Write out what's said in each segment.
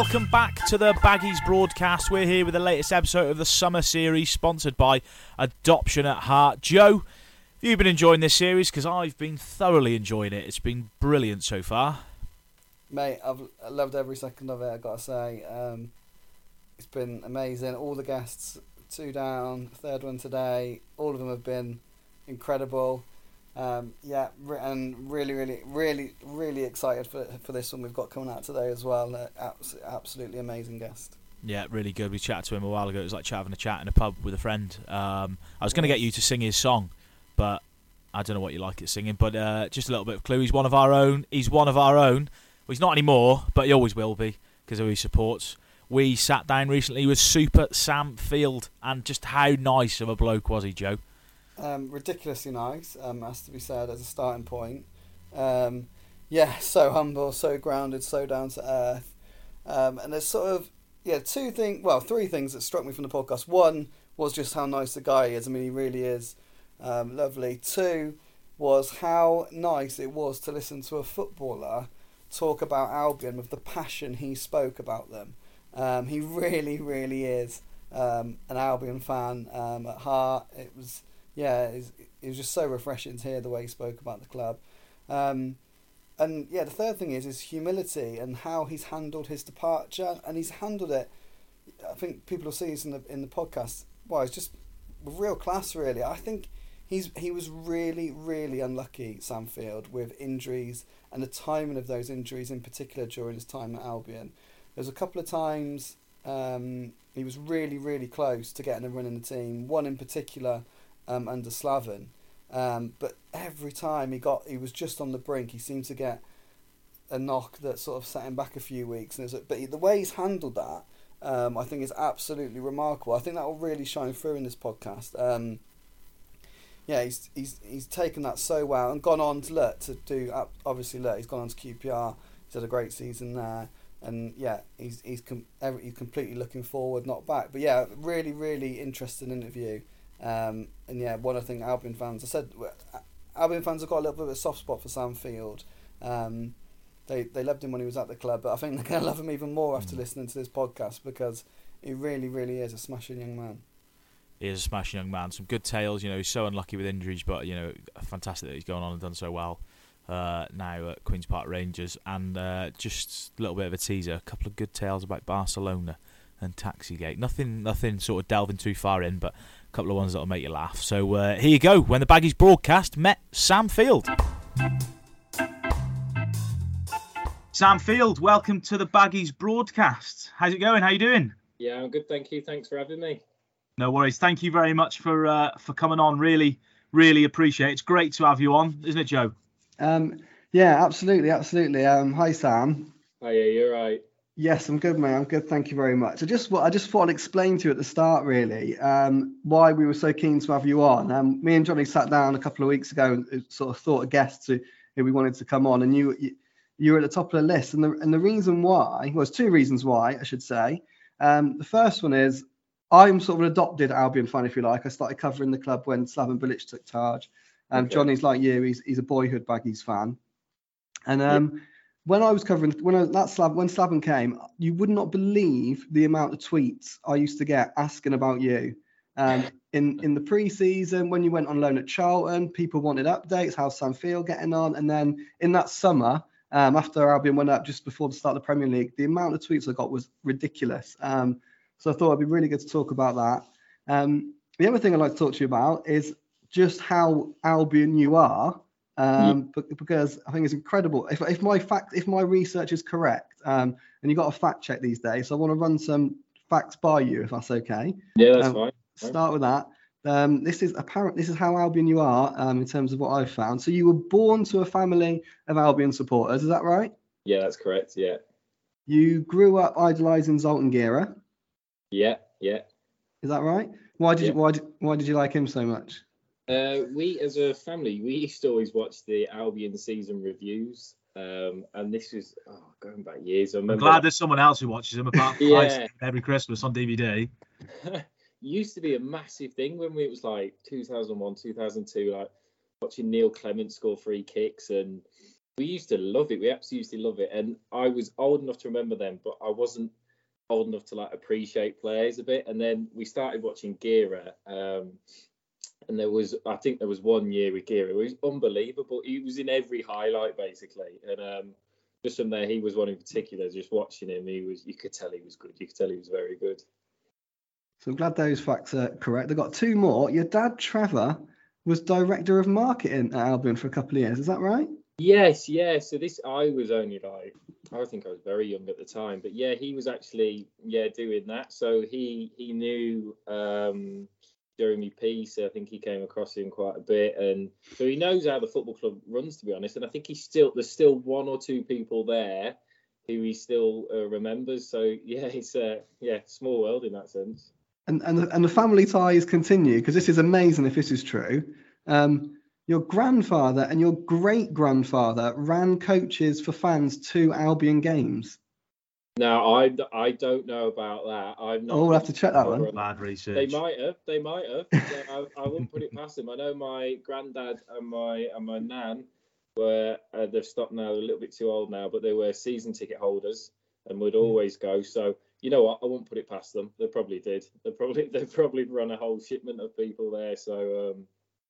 Welcome back to the Baggies broadcast. We're here with the latest episode of the summer series sponsored by Adoption at Heart. Joe, have you been enjoying this series? Because I've been thoroughly enjoying it. It's been brilliant so far. Mate, I've loved every second of it, I've got to say. Um, it's been amazing. All the guests, two down, third one today, all of them have been incredible. Um, yeah, and really, really, really, really excited for for this one we've got coming out today as well. Uh, abs- absolutely amazing guest. Yeah, really good. We chatted to him a while ago. It was like having a chat in a pub with a friend. Um, I was going to get you to sing his song, but I don't know what you like at singing. But uh, just a little bit of clue. He's one of our own. He's one of our own. Well, he's not anymore, but he always will be because of who he supports. We sat down recently with Super Sam Field, and just how nice of a bloke was he, Joe? Um, ridiculously nice, um, has to be said as a starting point. Um, yeah, so humble, so grounded, so down to earth. Um, and there's sort of yeah two things, well three things that struck me from the podcast. One was just how nice the guy is. I mean, he really is um, lovely. Two was how nice it was to listen to a footballer talk about Albion with the passion he spoke about them. Um, he really, really is um, an Albion fan um, at heart. It was yeah, it was, it was just so refreshing to hear the way he spoke about the club. Um, and yeah, the third thing is his humility and how he's handled his departure, and he's handled it. I think people will see this in the in the podcast. Well, it's just real class, really. I think he's he was really, really unlucky, Sam Field, with injuries and the timing of those injuries in particular during his time at Albion. There's a couple of times um, he was really, really close to getting a run in the team. One in particular um, under Slaven. Um, but every time he got, he was just on the brink. He seemed to get a knock that sort of set him back a few weeks. And but the way he's handled that, um, I think is absolutely remarkable. I think that will really shine through in this podcast. Um, yeah, he's he's he's taken that so well and gone on to look to do. Obviously, look, he's gone on to QPR. He's had a great season there, and yeah, he's he's com- he's completely looking forward, not back. But yeah, really, really interesting interview. Um, and yeah, one I think Albion fans, I said, Albion fans have got a little bit of a soft spot for Sam Field. Um, they they loved him when he was at the club, but I think they're going to love him even more after mm. listening to this podcast because he really, really is a smashing young man. He is a smashing young man. Some good tales. You know, he's so unlucky with injuries, but you know, fantastic that he's gone on and done so well. Uh, now at Queens Park Rangers, and uh, just a little bit of a teaser. A couple of good tales about Barcelona and Taxigate. Nothing, nothing sort of delving too far in, but a couple of ones that'll make you laugh. So uh, here you go. When the Baggies broadcast met Sam Field. Sam Field, welcome to the Baggies broadcast. How's it going? How you doing? Yeah, I'm good, thank you. Thanks for having me. No worries. Thank you very much for uh, for coming on. Really, really appreciate it. It's great to have you on, isn't it, Joe? Um, yeah, absolutely, absolutely. Um, hi, Sam. Hi, yeah, you're right. Yes, I'm good, mate. I'm good. Thank you very much. I just what I just thought I'd explain to you at the start, really, um, why we were so keen to have you on. Um, me and Johnny sat down a couple of weeks ago and sort of thought of guests who, who we wanted to come on, and you, you you were at the top of the list. And the and the reason why well, there's two reasons why I should say. Um, the first one is I'm sort of an adopted Albion fan, if you like. I started covering the club when Slaven Bilic took charge. And okay. Johnny's like you; he's he's a boyhood Baggies fan. And um, yeah when I was covering when I, that slab when Slaven came, you would not believe the amount of tweets I used to get asking about you. Um, in in the pre-season, when you went on loan at Charlton, people wanted updates. How's Sam Field getting on? And then in that summer, um, after Albion went up just before the start of the Premier League, the amount of tweets I got was ridiculous. Um, so I thought it'd be really good to talk about that. Um, the other thing I'd like to talk to you about is just how Albion you are um, yeah. because I think it's incredible. If, if my fact, if my research is correct, um, and you've got a fact check these days, so I want to run some facts by you, if that's okay. Yeah, that's um, fine. Start with that. Um, this is apparent. This is how Albion you are um, in terms of what I've found. So you were born to a family of Albion supporters. Is that right? Yeah, that's correct. Yeah. You grew up idolising Zoltan Gera. Yeah, yeah. Is that right? Why did yeah. you why did, why did you like him so much? Uh, we, as a family, we used to always watch the Albion season reviews. Um, and this was oh, going back years. I am glad there's someone else who watches them apart from yeah. every Christmas on DVD. used to be a massive thing when we, it was like 2001, 2002, like watching Neil Clement score free kicks and we used to love it. We absolutely love it. And I was old enough to remember them, but I wasn't old enough to like appreciate players a bit. And then we started watching Gera. Um, and there was, I think there was one year with Gera. It was unbelievable. He was in every highlight basically. And um, just from there, he was one in particular. Just watching him, he was, you could tell he was good. You could tell he was very good. So I'm glad those facts are correct. I've got two more. Your dad, Trevor, was director of marketing at Albion for a couple of years. Is that right? Yes, yeah. So this, I was only like, I think I was very young at the time, but yeah, he was actually, yeah, doing that. So he he knew um, Jeremy Peace. I think he came across him quite a bit, and so he knows how the football club runs, to be honest. And I think he's still there's still one or two people there who he still uh, remembers. So yeah, it's a uh, yeah small world in that sense. And and the, and the family ties continue because this is amazing if this is true. Um, your grandfather and your great grandfather ran coaches for fans to Albion games. Now I, I don't know about that. I'm not. Oh, we'll have to check that one. Bad research. They might have. They might have. I, I, wouldn't put it past them. I know my granddad and my and my nan were uh, they've stopped now. They're a little bit too old now, but they were season ticket holders and would hmm. always go. So you know what? I won't put it past them. They probably did. They probably they probably run a whole shipment of people there. So um,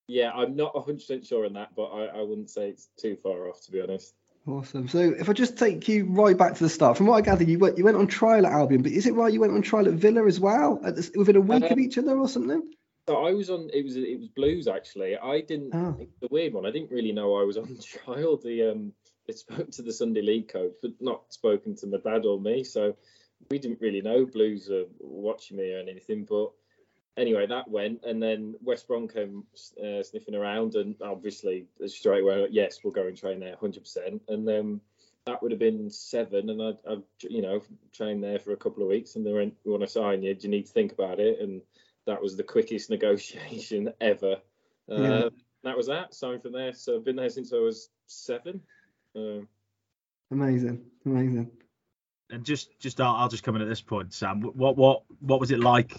yeah, I'm not 100% sure on that, but I, I wouldn't say it's too far off, to be honest. Awesome. So if I just take you right back to the start, from what I gather, you went you went on trial at Albion, but is it right you went on trial at Villa as well, this, within a week of um, each other or something? So I was on. It was it was Blues actually. I didn't. Oh. The weird one. I didn't really know I was on trial. The um, it spoke to the Sunday League coach, but not spoken to my dad or me. So we didn't really know Blues were watching me or anything. But anyway, that went, and then West Brom came uh, sniffing around, and obviously straight away, yes, we'll go and train there 100%. And then that would have been seven, and I, I, you know, trained there for a couple of weeks, and they went, "We want to sign you. Do you need to think about it?" And that was the quickest negotiation ever. Yeah. Uh, that was that. Signed from there. So I've been there since I was seven. Uh, amazing, amazing. And just, just I'll, I'll just come in at this point, Sam. What, what, what was it like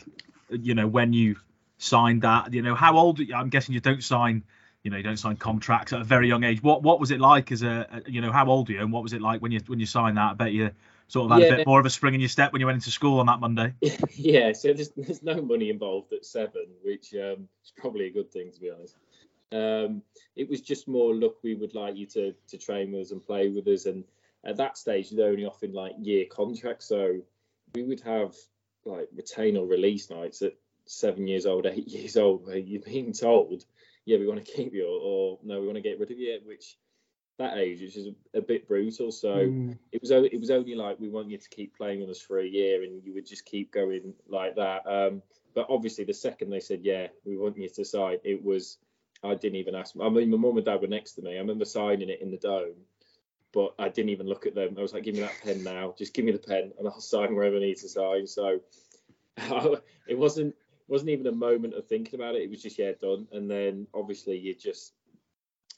you know, when you signed that, you know, how old? I'm guessing you don't sign, you know, you don't sign contracts at a very young age. What what was it like as a, you know, how old are you, and what was it like when you when you signed that? I bet you sort of had yeah. a bit more of a spring in your step when you went into school on that Monday. Yeah, so there's there's no money involved at seven, which um, is probably a good thing to be honest. Um, it was just more look, we would like you to to train with us and play with us, and at that stage they're only offering like year contracts, so we would have like retain or release nights at seven years old, eight years old, where you're being told, yeah, we want to keep you, or, no, we want to get rid of you, which that age which is a, a bit brutal. So mm. it was it was only like we want you to keep playing with us for a year, and you would just keep going like that. Um, but obviously, the second they said, yeah, we want you to sign, it was I didn't even ask. I mean, my mum and dad were next to me. I remember signing it in the dome, but I didn't even look at them. I was like, give me that pen now. Just give me the pen and I'll sign wherever I need to sign. So it wasn't wasn't even a moment of thinking about it. It was just yeah done. And then obviously you just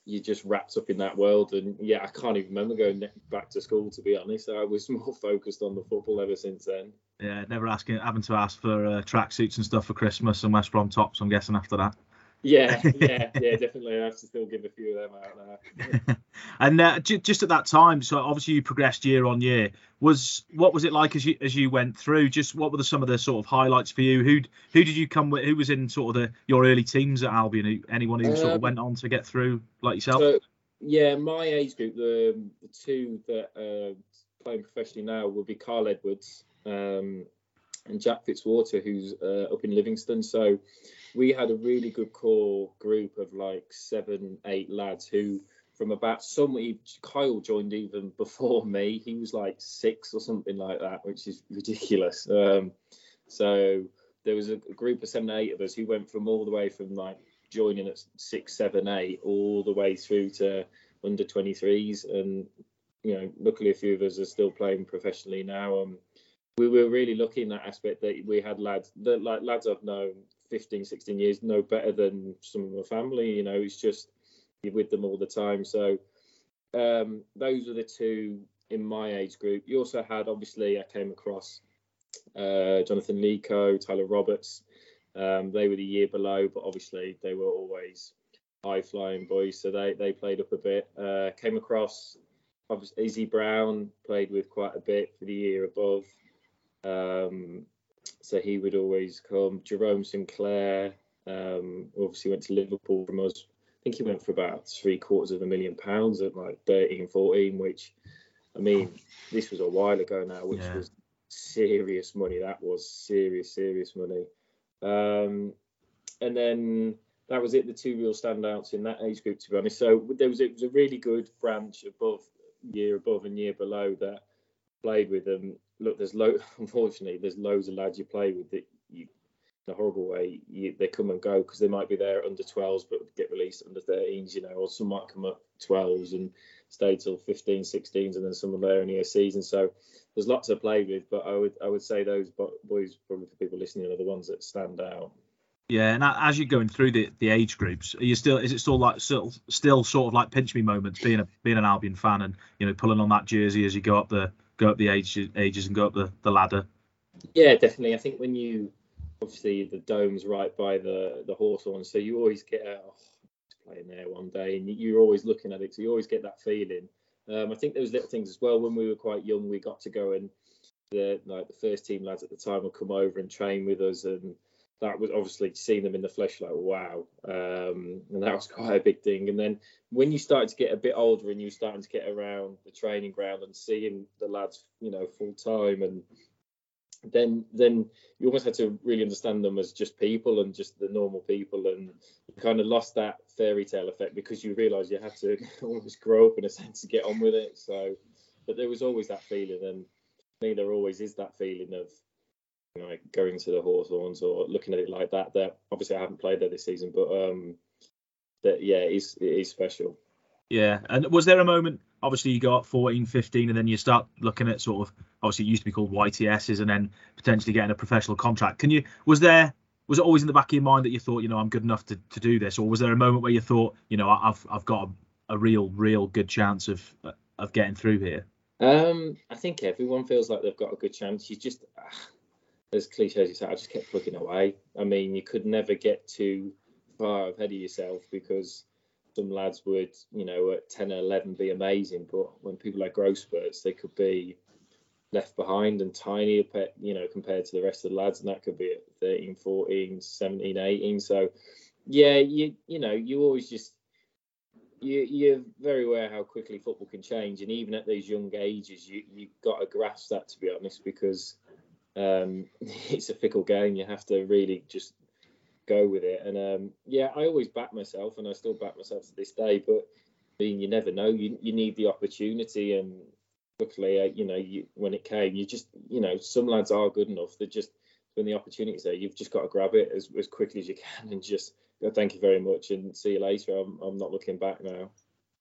you just wrapped up in that world. And yeah, I can't even remember going back to school to be honest. I was more focused on the football ever since then. Yeah, never asking, having to ask for uh, tracksuits and stuff for Christmas and West Brom tops. I'm guessing after that. Yeah, yeah, yeah, definitely. I have to still give a few of them out now. and uh, j- just at that time, so obviously you progressed year on year. Was what was it like as you as you went through? Just what were the, some of the sort of highlights for you? Who who did you come with? Who was in sort of the your early teams at Albion? Who, anyone who um, sort of um, went on to get through like yourself? So, yeah, my age group, the, the two that are uh, playing professionally now would be Kyle Edwards um, and Jack Fitzwater, who's uh, up in Livingston. So we had a really good core group of like seven, eight lads who, from about some, Kyle joined even before me. He was like six or something like that, which is ridiculous. Um, so there was a, a group of seven, eight of us who went from all the way from like joining at six, seven, eight, all the way through to under 23s. And, you know, luckily a few of us are still playing professionally now. Um, we were really lucky in that aspect that we had lads that like lads I've known 15, 16 years no better than some of my family. You know, it's just you're with them all the time. So um, those are the two in my age group. You also had, obviously, I came across uh, Jonathan Leko, Tyler Roberts. Um, they were the year below, but obviously they were always high flying boys, so they they played up a bit. Uh, came across obviously Izzy Brown played with quite a bit for the year above. Um, so he would always come. Jerome Sinclair um, obviously went to Liverpool from us. I think he went for about three quarters of a million pounds at like 13, 14, which I mean, this was a while ago now, which yeah. was serious money. That was serious, serious money. Um, and then that was it. The two real standouts in that age group, to be honest. So there was it was a really good branch above year above and year below that played with them. Look, there's lo- unfortunately there's loads of lads you play with that you in a horrible way you, they come and go because they might be there under 12s but get released under 13s you know or some might come up 12s and stay till 15 16s and then some are there only a season. So there's lots to play with but i would i would say those boys probably for people listening are the ones that stand out. Yeah, and as you're going through the, the age groups, are you still is it still like still still sort of like pinch me moments being a being an Albion fan and you know pulling on that jersey as you go up the go up the age, ages and go up the, the ladder? Yeah, definitely. I think when you obviously the dome's right by the the Hawthorn, so you always get a oh, playing there one day, and you're always looking at it, so you always get that feeling. Um, I think there was little things as well when we were quite young. We got to go and the like the first team lads at the time would come over and train with us and that was obviously seeing them in the flesh like wow um, and that was quite a big thing. And then when you started to get a bit older and you starting to get around the training ground and seeing the lads you know full time and then then you almost had to really understand them as just people and just the normal people and you kind of lost that fairy tale effect because you realize you had to almost grow up in a sense to get on with it. So but there was always that feeling and I there always is that feeling of like going to the Hawthorns or looking at it like that. That obviously I haven't played there this season, but um, that yeah, it is, it is special. Yeah, and was there a moment? Obviously, you go up 14, 15, and then you start looking at sort of obviously it used to be called YTSs, and then potentially getting a professional contract. Can you? Was there? Was it always in the back of your mind that you thought, you know, I'm good enough to, to do this, or was there a moment where you thought, you know, I've I've got a, a real real good chance of of getting through here? Um, I think everyone feels like they've got a good chance. You just as cliche as you say, I just kept plugging away. I mean, you could never get too far ahead of yourself because some lads would, you know, at 10 or 11 be amazing, but when people like growth spurts, they could be left behind and tiny, you know, compared to the rest of the lads, and that could be at 13, 14, 17, 18. So, yeah, you you know, you always just you, you're very aware how quickly football can change, and even at these young ages, you you got to grasp that to be honest, because um, it's a fickle game. You have to really just go with it. And um, yeah, I always back myself, and I still back myself to this day. But I mean, you never know. You you need the opportunity, and luckily, uh, you know, you, when it came, you just you know, some lads are good enough. They're just when the opportunity's there, you've just got to grab it as as quickly as you can, and just go, thank you very much, and see you later. I'm I'm not looking back now.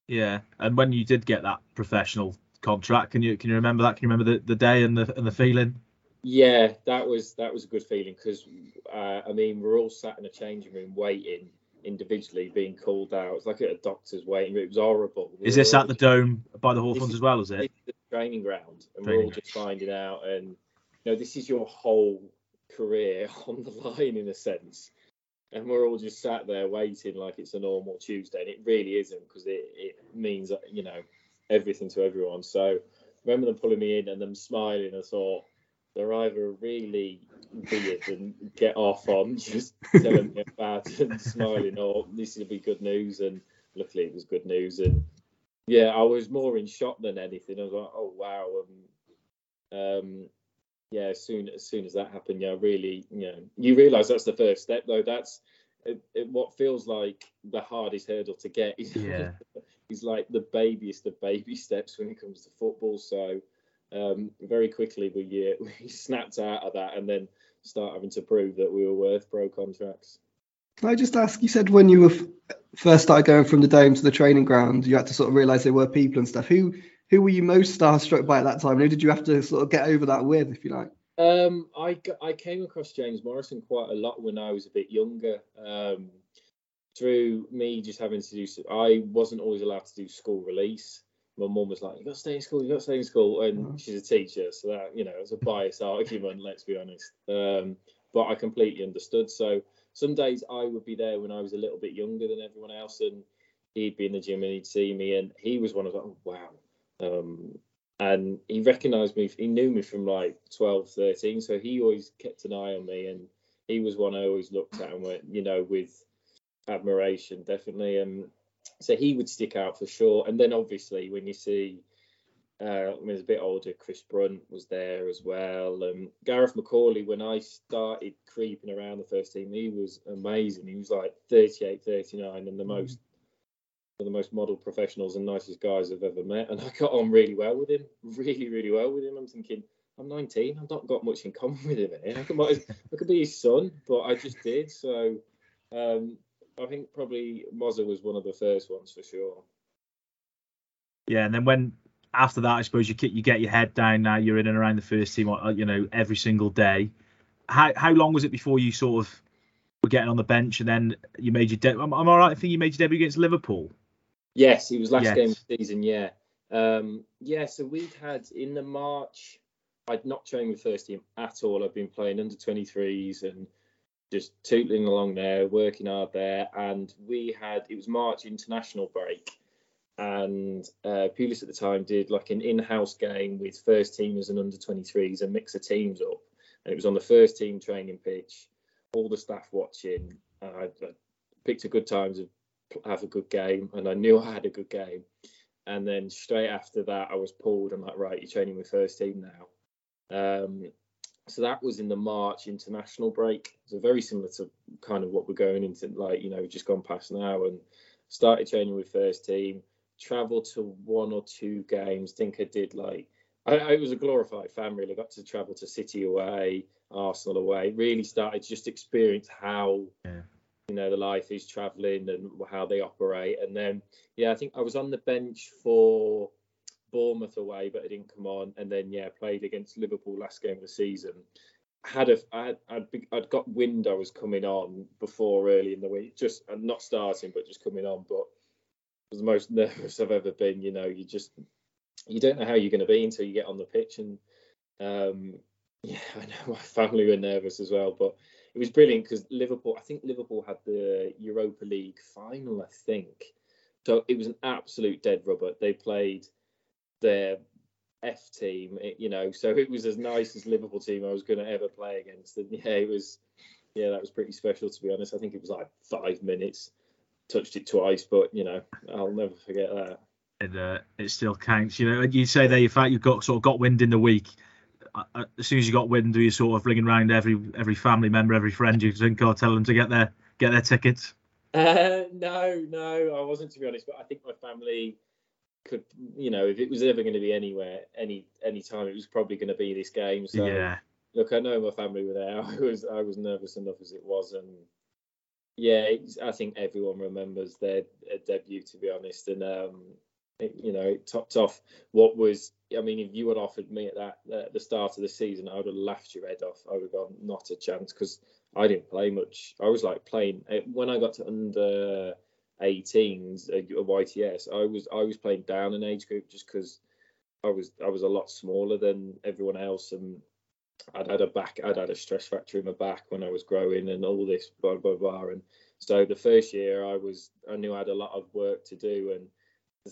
Yeah, and when you did get that professional contract, can you can you remember that? Can you remember the, the day and the and the feeling? Yeah, that was that was a good feeling because uh, I mean we're all sat in a changing room waiting individually, being called out. It's like at a doctor's waiting room. It was horrible. We is this at the dome by the Hawthorns as well? Is it? the training ground, and training we're all just finding out. And you know, this is your whole career on the line in a sense. And we're all just sat there waiting like it's a normal Tuesday, and it really isn't because it, it means you know everything to everyone. So remember them pulling me in and them smiling. I thought they're either really weird and get off on just telling me about it and smiling, or this will be good news. And luckily, it was good news. And yeah, I was more in shock than anything. I was like, oh wow. And um, yeah, as soon as soon as that happened, yeah, really, you know, you realise that's the first step though. That's it, it, what feels like the hardest hurdle to get. Yeah. is like the babyest of baby steps when it comes to football. So um, very quickly we uh, we snapped out of that and then start having to prove that we were worth pro contracts. Can I just ask? You said when you were f- first started going from the dome to the training ground, you had to sort of realise there were people and stuff. Who who were you most starstruck by at that time? Who did you have to sort of get over that with, if you like? Um, I I came across James Morrison quite a lot when I was a bit younger. Um, through me just having to do, I wasn't always allowed to do school release my mum was like, "You got to stay in school. You got to stay in school," and mm-hmm. she's a teacher, so that you know, it's a biased argument. Let's be honest. Um, but I completely understood. So some days I would be there when I was a little bit younger than everyone else, and he'd be in the gym and he'd see me, and he was one of like, oh, wow. Um, and he recognised me. He knew me from like 12, 13, so he always kept an eye on me, and he was one I always looked at and went, you know, with admiration, definitely. And so he would stick out for sure. And then obviously when you see uh, when he's a bit older, Chris Brunt was there as well. Um, Gareth McAuley, when I started creeping around the first team, he was amazing. He was like 38, 39, and the mm. most one of the most model professionals and nicest guys I've ever met. And I got on really well with him, really, really well with him. I'm thinking, I'm 19, I've not got much in common with him. I, could, I could be his son, but I just did. So um, I think probably Mozza was one of the first ones for sure. Yeah, and then when after that, I suppose you you get your head down. Now you're in and around the first team, uh, you know, every single day. How how long was it before you sort of were getting on the bench, and then you made your debut? Am, am I right? I think you made your debut against Liverpool. Yes, it was last yes. game of the season. Yeah, um, yeah. So we'd had in the March. I'd not trained with first team at all. I've been playing under 23s and just tootling along there, working hard there. And we had it was March international break, and uh, Pulis at the time did like an in-house game with first teamers and under 23s and mix the teams up. And it was on the first team training pitch, all the staff watching. I, I picked a good time to have a good game, and I knew I had a good game. And then straight after that, I was pulled. I'm like, right, you're training with first team now. Um, so that was in the March international break. So very similar to kind of what we're going into, like you know, just gone past now, and started training with first team. Traveled to one or two games. Think I did like I, I was a glorified fan. Really got to travel to City away, Arsenal away. Really started to just experience how yeah. you know the life is traveling and how they operate. And then yeah, I think I was on the bench for Bournemouth away, but it didn't come on. And then yeah, played against Liverpool last game of the season. Had a I'd, I'd got wind I was coming on before early in the week, just not starting, but just coming on. But was the most nervous I've ever been. You know, you just you don't know how you're going to be until you get on the pitch, and um, yeah, I know my family were nervous as well, but it was brilliant because Liverpool. I think Liverpool had the Europa League final. I think so. It was an absolute dead rubber. They played their F team, it, you know, so it was as nice as Liverpool team I was going to ever play against. And yeah, it was, yeah, that was pretty special to be honest. I think it was like five minutes, touched it twice, but you know, I'll never forget that. It, uh, it still counts, you know. You say there, in fact, you got sort of got wind in the week. Uh, uh, as soon as you got wind, do you sort of ringing around every every family member, every friend you think, or tell them to get their get their tickets? Uh, no, no, I wasn't to be honest. But I think my family could you know if it was ever going to be anywhere any any time it was probably going to be this game. So yeah. look i know my family were there. I was i was nervous enough as it was and yeah i think everyone remembers their, their debut to be honest and um it, you know it topped off what was i mean if you had offered me at that at the start of the season i would have laughed your head off. I would have gone not a chance because i didn't play much. I was like playing when i got to under 18s, a, a YTS, I was I was playing down an age group just because I was I was a lot smaller than everyone else, and I'd had a back I'd had a stress fracture in my back when I was growing, and all this blah blah blah. And so the first year I was I knew I had a lot of work to do, and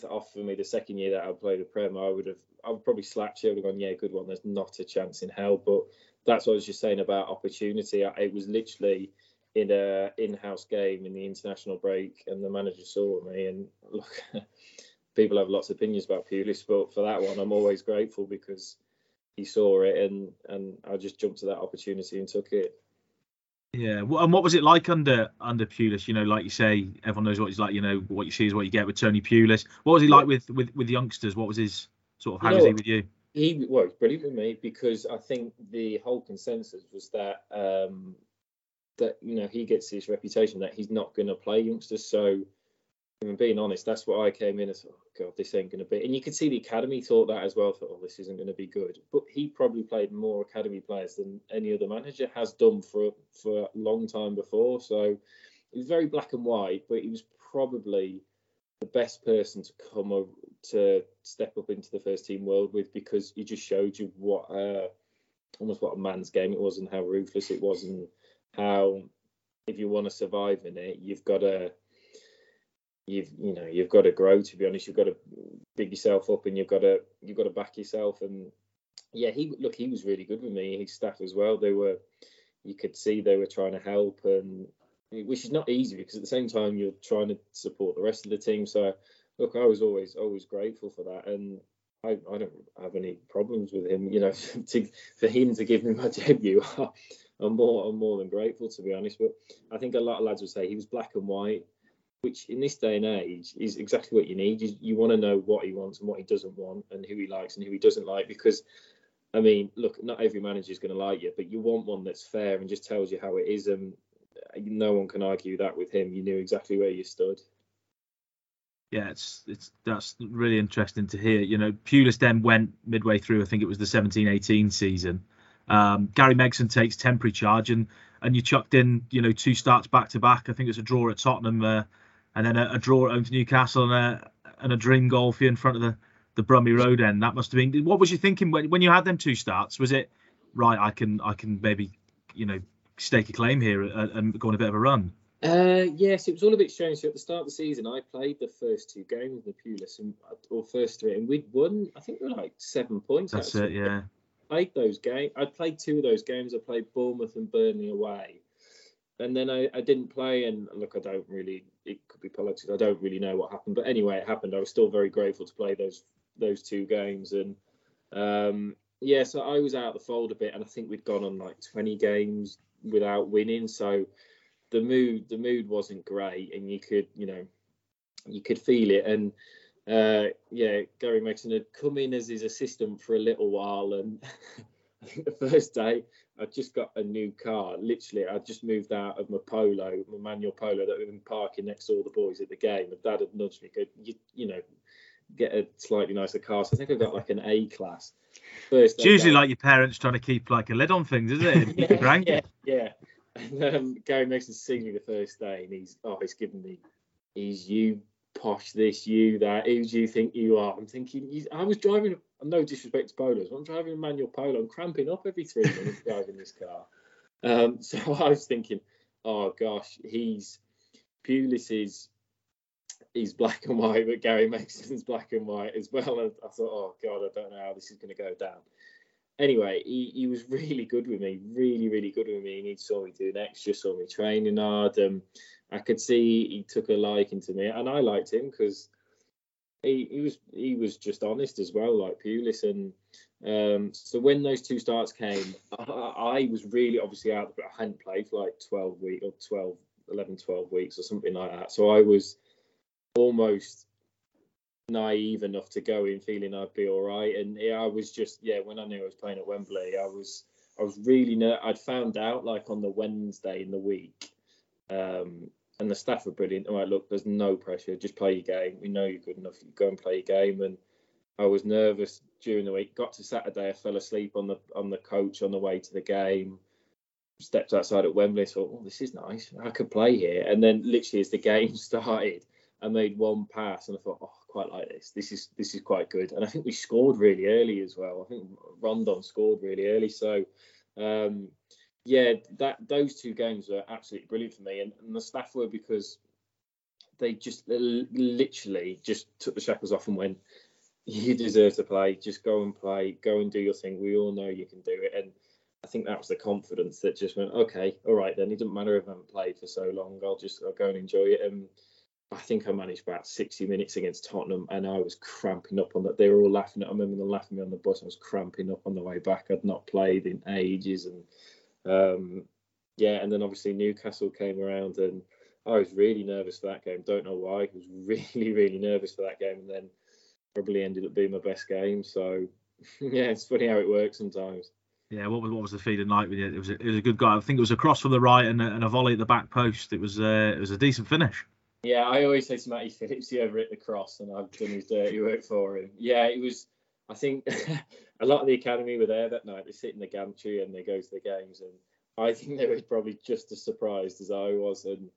off for me the second year that I played a prem, I would have I would probably slapped you. I would have gone, yeah, good one. There's not a chance in hell. But that's what I was just saying about opportunity. It was literally in a in-house game in the international break, and the manager saw me. And look, people have lots of opinions about Pulis, but for that one, I'm always grateful because he saw it, and and I just jumped to that opportunity and took it. Yeah, and what was it like under under Pulis? You know, like you say, everyone knows what he's like. You know, what you see is what you get with Tony Pulis. What was he like with with with youngsters? What was his sort of how you was he with you? He well, brilliant with me because I think the whole consensus was that um, that you know he gets his reputation that he's not going to play youngsters. So, I'm being honest, that's what I came in as. Oh God, this ain't going to be. And you could see the academy thought that as well. Thought, oh, this isn't going to be good. But he probably played more academy players than any other manager has done for for a long time before. So, it was very black and white. But he was probably the best person to come to step up into the first team world with because he just showed you what uh, almost what a man's game it was and how ruthless it was and how if you want to survive in it, you've got to you've you know you've got to grow. To be honest, you've got to big yourself up, and you've got to you've got to back yourself. And yeah, he look he was really good with me. His staff as well. They were you could see they were trying to help, and which is not easy because at the same time you're trying to support the rest of the team. So look, I was always always grateful for that, and I, I don't have any problems with him. You know, to, for him to give me my debut, I'm more I'm more than grateful to be honest. But I think a lot of lads would say he was black and white, which in this day and age is exactly what you need. You, you want to know what he wants and what he doesn't want, and who he likes and who he doesn't like. Because, I mean, look, not every manager is going to like you, but you want one that's fair and just tells you how it is. And no one can argue that with him. You knew exactly where you stood. Yeah, it's it's that's really interesting to hear. You know, Pulis then went midway through. I think it was the 17-18 season. Um, Gary Megson takes temporary charge, and and you chucked in, you know, two starts back to back. I think it was a draw at Tottenham, uh, and then a, a, draw at home to Newcastle, and a and a dream goal for you in front of the the Brummy Road end. That must have been. What was you thinking when when you had them two starts? Was it right? I can I can maybe you know stake a claim here and, and go on a bit of a run. Uh, yes, it was all a bit strange. So at the start of the season, I played the first two games with the Pulis, and or first three, and we'd won. I think we were like seven points. That's actually. it, yeah. Played those games. I played two of those games. I played Bournemouth and Burnley away, and then I, I didn't play. And look, I don't really. It could be politics. I don't really know what happened, but anyway, it happened. I was still very grateful to play those those two games, and um, yeah, so I was out the fold a bit, and I think we'd gone on like 20 games without winning, so the mood the mood wasn't great, and you could you know you could feel it, and uh, yeah, Gary Megson had come in as his assistant for a little while, and I think the first day I just got a new car. Literally, I just moved out of my Polo, my manual Polo that had been parking next to all the boys at the game. My dad had nudged me, go, you, you know, get a slightly nicer car. So I think I got like an A class. First it's usually like your parents trying to keep like a lid on things, isn't it? yeah, yeah, yeah, and um, Gary Megson's seen me the first day, and he's oh, he's given me, he's you posh this, you that. Who do you think you are? I'm thinking, I was driving. No disrespect to polos, I'm driving a manual polo. I'm cramping up every three minutes driving this car. Um, so I was thinking, oh gosh, he's Pulis is he's black and white, but Gary Megson's black and white as well. And I thought, oh god, I don't know how this is going to go down anyway, he, he was really good with me, really, really good with me. And he saw me doing extra, saw me training hard. Um, I could see he took a liking to me, and I liked him because he, he was he was just honest as well, like Pulis. And um, so when those two starts came, I, I, was really obviously out. I hadn't played for like 12 weeks or 12, 11, 12 weeks or something like that. So I was almost naive enough to go in feeling I'd be all right. And yeah, I was just yeah, when I knew I was playing at Wembley, I was I was really ner- I'd found out like on the Wednesday in the week, um, and the staff were brilliant. All right, look, there's no pressure, just play your game. We know you're good enough. You go and play your game. And I was nervous during the week. Got to Saturday, I fell asleep on the on the coach on the way to the game. Stepped outside at Wembley, thought, oh, this is nice. I could play here. And then literally as the game started, I made one pass and I thought, oh, I quite like this. This is this is quite good. And I think we scored really early as well. I think Rondon scored really early. So um, yeah, that those two games were absolutely brilliant for me. And, and the staff were because they just literally just took the shackles off and went, you deserve to play. Just go and play. Go and do your thing. We all know you can do it. And I think that was the confidence that just went, okay, all right, then it doesn't matter if I haven't played for so long. I'll just I'll go and enjoy it. And I think I managed about 60 minutes against Tottenham, and I was cramping up on that. They were all laughing at. I remember them laughing at me on the bus. I was cramping up on the way back. I'd not played in ages, and um, yeah. And then obviously Newcastle came around, and I was really nervous for that game. Don't know why. I was really, really nervous for that game, and then probably ended up being my best game. So yeah, it's funny how it works sometimes. Yeah, what was what was the feeling like with it? It was a, it was a good guy. I think it was a cross from the right and a, and a volley at the back post. It was uh, it was a decent finish. Yeah, I always say to Matty Phillips, he ever hit the cross, and I've done his dirty work for him. Yeah, it was. I think a lot of the academy were there that night. They sit in the gantry and they go to the games, and I think they were probably just as surprised as I was. And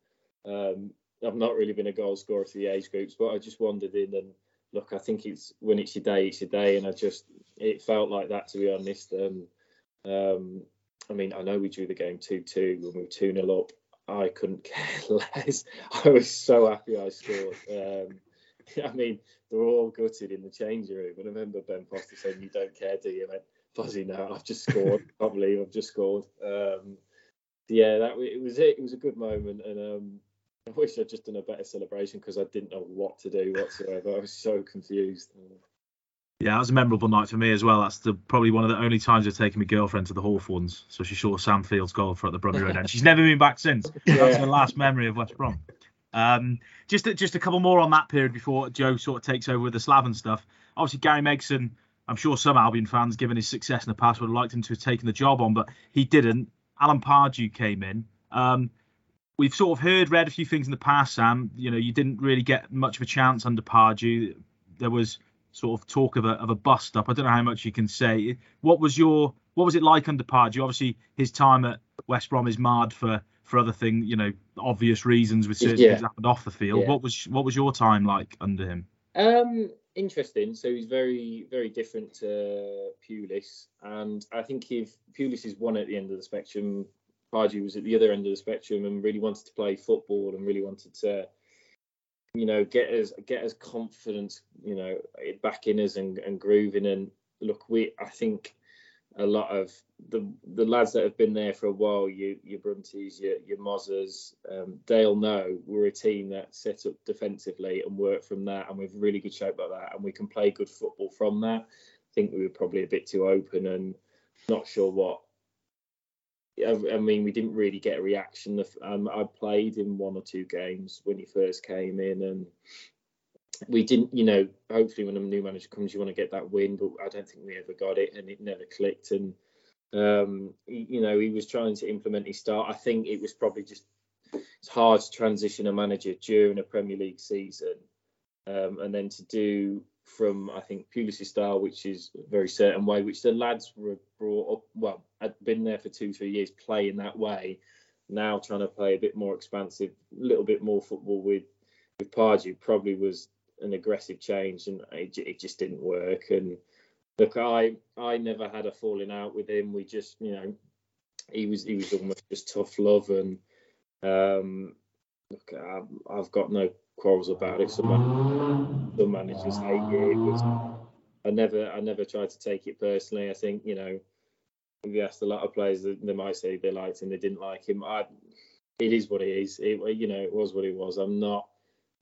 um, I've not really been a goal scorer for the age groups, but I just wandered in and look. I think it's when it's your day, it's your day, and I just it felt like that to be honest. And um, I mean, I know we drew the game two two when we were two 0 up. I couldn't care less. I was so happy I scored. Um, I mean, they're all gutted in the changing room. And I remember Ben Foster saying, "You don't care, do you?" I went, "Fuzzy, no, I've just scored. Can't believe I've just scored." Um, yeah, that it was it. It was a good moment, and um, I wish I'd just done a better celebration because I didn't know what to do whatsoever. I was so confused. Yeah, that was a memorable night for me as well. That's the, probably one of the only times I've taken my girlfriend to the Hawthorns. So she saw Sam Fields goal for at the Brummy Road end. She's never been back since. Yeah. That's the last memory of West Brom. Um, just a, just a couple more on that period before Joe sort of takes over with the Slaven stuff. Obviously, Gary Megson, I'm sure some Albion fans, given his success in the past, would have liked him to have taken the job on, but he didn't. Alan Pardew came in. Um, we've sort of heard, read a few things in the past, Sam. You know, you didn't really get much of a chance under Pardew. There was sort of talk of a of a bust up. I don't know how much you can say. What was your what was it like under Pardew? Obviously, his time at West Brom is marred for for other things, you know, obvious reasons with certain Yeah. things happened off the field. Yeah. What was what was your time like under him? Um, interesting. So he's very, very different to Pulis, and I think if Pulis is one at the end of the spectrum, Pardew was at the other end of the spectrum and really wanted to play football and really wanted to, you know, get us get us confidence, you know, back in us and, and grooving. And look, we I think a lot of the the lads that have been there for a while, you your Brunties, your your Mozzers, um, they'll know we're a team that set up defensively and work from that, and we've really good shape like that, and we can play good football from that. I think we were probably a bit too open and not sure what. I I mean, we didn't really get a reaction. Um, I played in one or two games when he first came in, and we didn't, you know, hopefully when a new manager comes, you want to get that win, but I don't think we ever got it, and it never clicked. And um, you know, he was trying to implement his style. I think it was probably just it's hard to transition a manager during a Premier League season, um, and then to do from I think Pulis' style, which is a very certain way, which the lads were brought up. Well, had been there for two, three years playing that way. Now trying to play a bit more expansive, a little bit more football with with Pardew probably was an aggressive change, and it, it just didn't work. And look, I I never had a falling out with him. We just, you know, he was he was almost just tough love, and um, look, I've, I've got no quarrels about it. Some some managers hate you. It was, I never I never tried to take it personally. I think you know, you asked a lot of players, that they might say they liked him, they didn't like him. I, it is what it is. It, you know, it was what it was. I'm not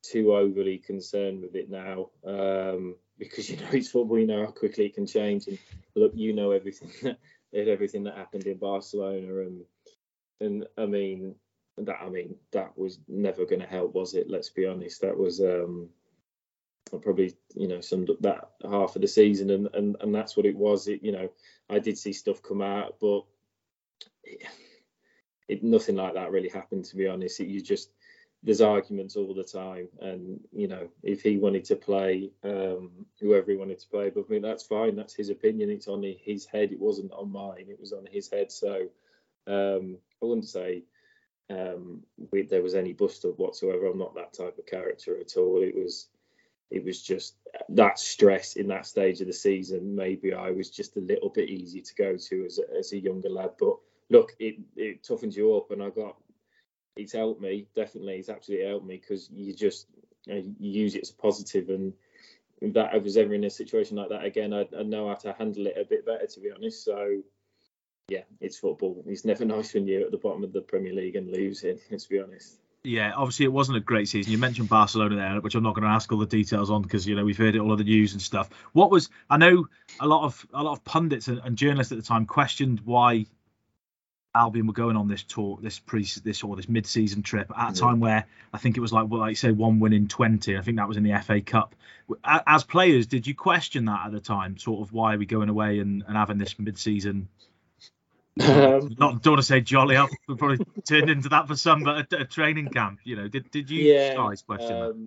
too overly concerned with it now um, because you know it's football. You know how quickly it can change, and look, you know everything that everything that happened in Barcelona, and and I mean that I mean that was never going to help, was it? Let's be honest. That was um, probably you know summed up that half of the season, and and and that's what it was. It you know I did see stuff come out, but it, it nothing like that really happened. To be honest, it, you just there's arguments all the time, and you know if he wanted to play um, whoever he wanted to play above me, that's fine. That's his opinion. It's on his head. It wasn't on mine. It was on his head. So um, I wouldn't say um, we, there was any bust up whatsoever. I'm not that type of character at all. It was it was just that stress in that stage of the season. Maybe I was just a little bit easy to go to as a, as a younger lad. But look, it, it toughens you up, and I got it's helped me definitely. It's absolutely helped me because you just you, know, you use it as a positive, and that I was ever in a situation like that again, I, I know how to handle it a bit better, to be honest. So. Yeah, it's football. It's never nice when you're at the bottom of the Premier League and losing. Let's be honest. Yeah, obviously it wasn't a great season. You mentioned Barcelona there, which I'm not going to ask all the details on because you know we've heard it all of the news and stuff. What was I know a lot of a lot of pundits and, and journalists at the time questioned why Albion were going on this tour, this pre, this or this mid-season trip at a Yeah. time where I think it was like, well, like you say, one win in 20. I think that was in the FA Cup. As players, did you question that at the time? Sort of why are we going away and, and having this mid-season? Um, Not don't want to say jolly up, but probably turned into that for some, but a, a training camp. You know, did did you yeah, guys question that? um,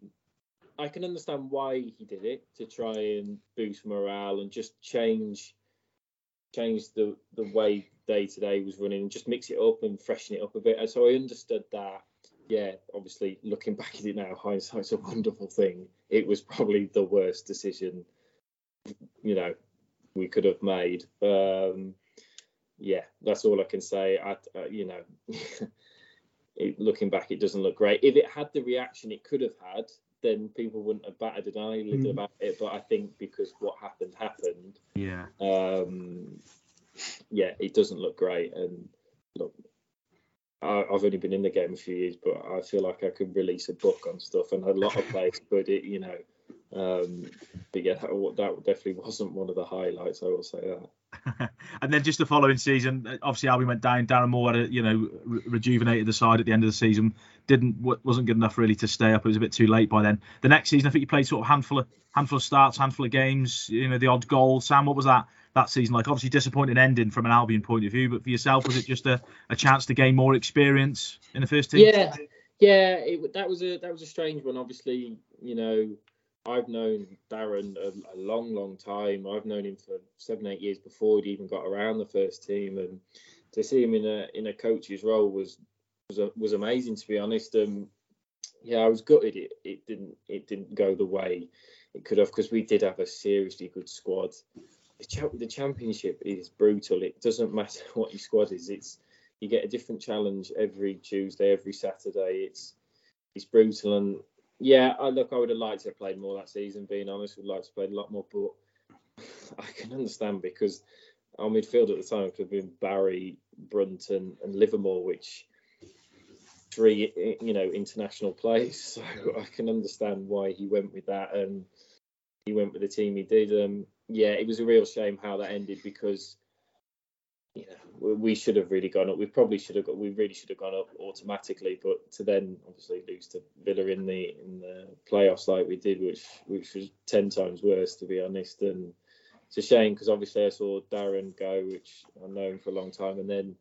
I can understand why he did it to try and boost morale and just change change the the way day to day was running and just mix it up and freshen it up a bit. And so I understood that. Yeah, obviously looking back at it now, hindsight's a wonderful thing. It was probably the worst decision, you know, we could have made. Um, yeah, that's all I can say. I, uh, you know, it, looking back, it doesn't look great. If it had the reaction it could have had, then people wouldn't have batted an eyelid Mm. about it. But I think because what happened happened, Yeah. um, yeah, it doesn't look great. And look, I, I've only been in the game a few years, but I feel like I could release a book on stuff, and a lot of players could. It, you know, um, but yeah, that, that definitely wasn't one of the highlights. I will say that. and then just the following season, uh, obviously Albion went down. Darren Moore had, a, you know, re- rejuvenated the side at the end of the season. Didn't wasn't good enough really to stay up. It was a bit too late by then. The next season, I think you played sort of handful of handful of starts, handful of games. You know, the odd goal. Sam, what was that that season like? Obviously disappointing ending from an Albion point of view, but for yourself, was it just a, a chance to gain more experience in the first team? Yeah, yeah, it, that was a that was a strange one. Obviously, you know, I've known Darren a, a long, long time. I've known him for seven, eight years before he'd even got around the first team, and to see him in a in a coach's role was was a, was amazing to be honest. Um, yeah, I was gutted. It it didn't it didn't go the way it could have because we did have a seriously good squad. The, cha- the championship is brutal. It doesn't matter what your squad is. It's you get a different challenge every Tuesday, every Saturday. It's it's brutal, and yeah, I look, I would have liked to have played more that season. Being honest, would like to have played a lot more, but I can understand because our midfield at the time could have been Barry, Brunt, and Livermore, which three you know international players. So I can understand why he went with that, and he went with the team he did. Um, yeah, it was a real shame how that ended because you know we, should have really gone up. We probably should have got. We really should have gone up automatically, but to then obviously lose to Villa in the in the playoffs like we did, which which was ten times worse to be honest. And it's a shame because obviously I saw Darren go, which I've known for a long time, and then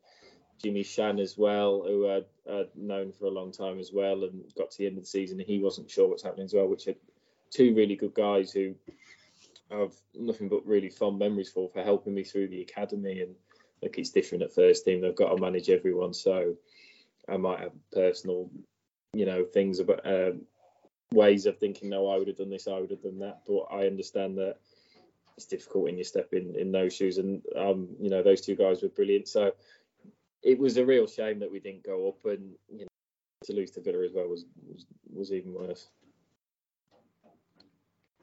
Jimmy Shan as well, who I'd, I'd known for a long time as well, and got to the end of the season and he wasn't sure what's happening as well, which are two really good guys who I've nothing but really fond memories for for helping me through the academy. And look it's different at first team they've got to manage everyone. So I might have personal you know things about uh, ways of thinking no I would have done this I would have done that. But I understand that it's difficult when you step in in those shoes. And um you know those two guys were brilliant. So it was a real shame that we didn't go up and you know to lose to Villa as well was was, was even worse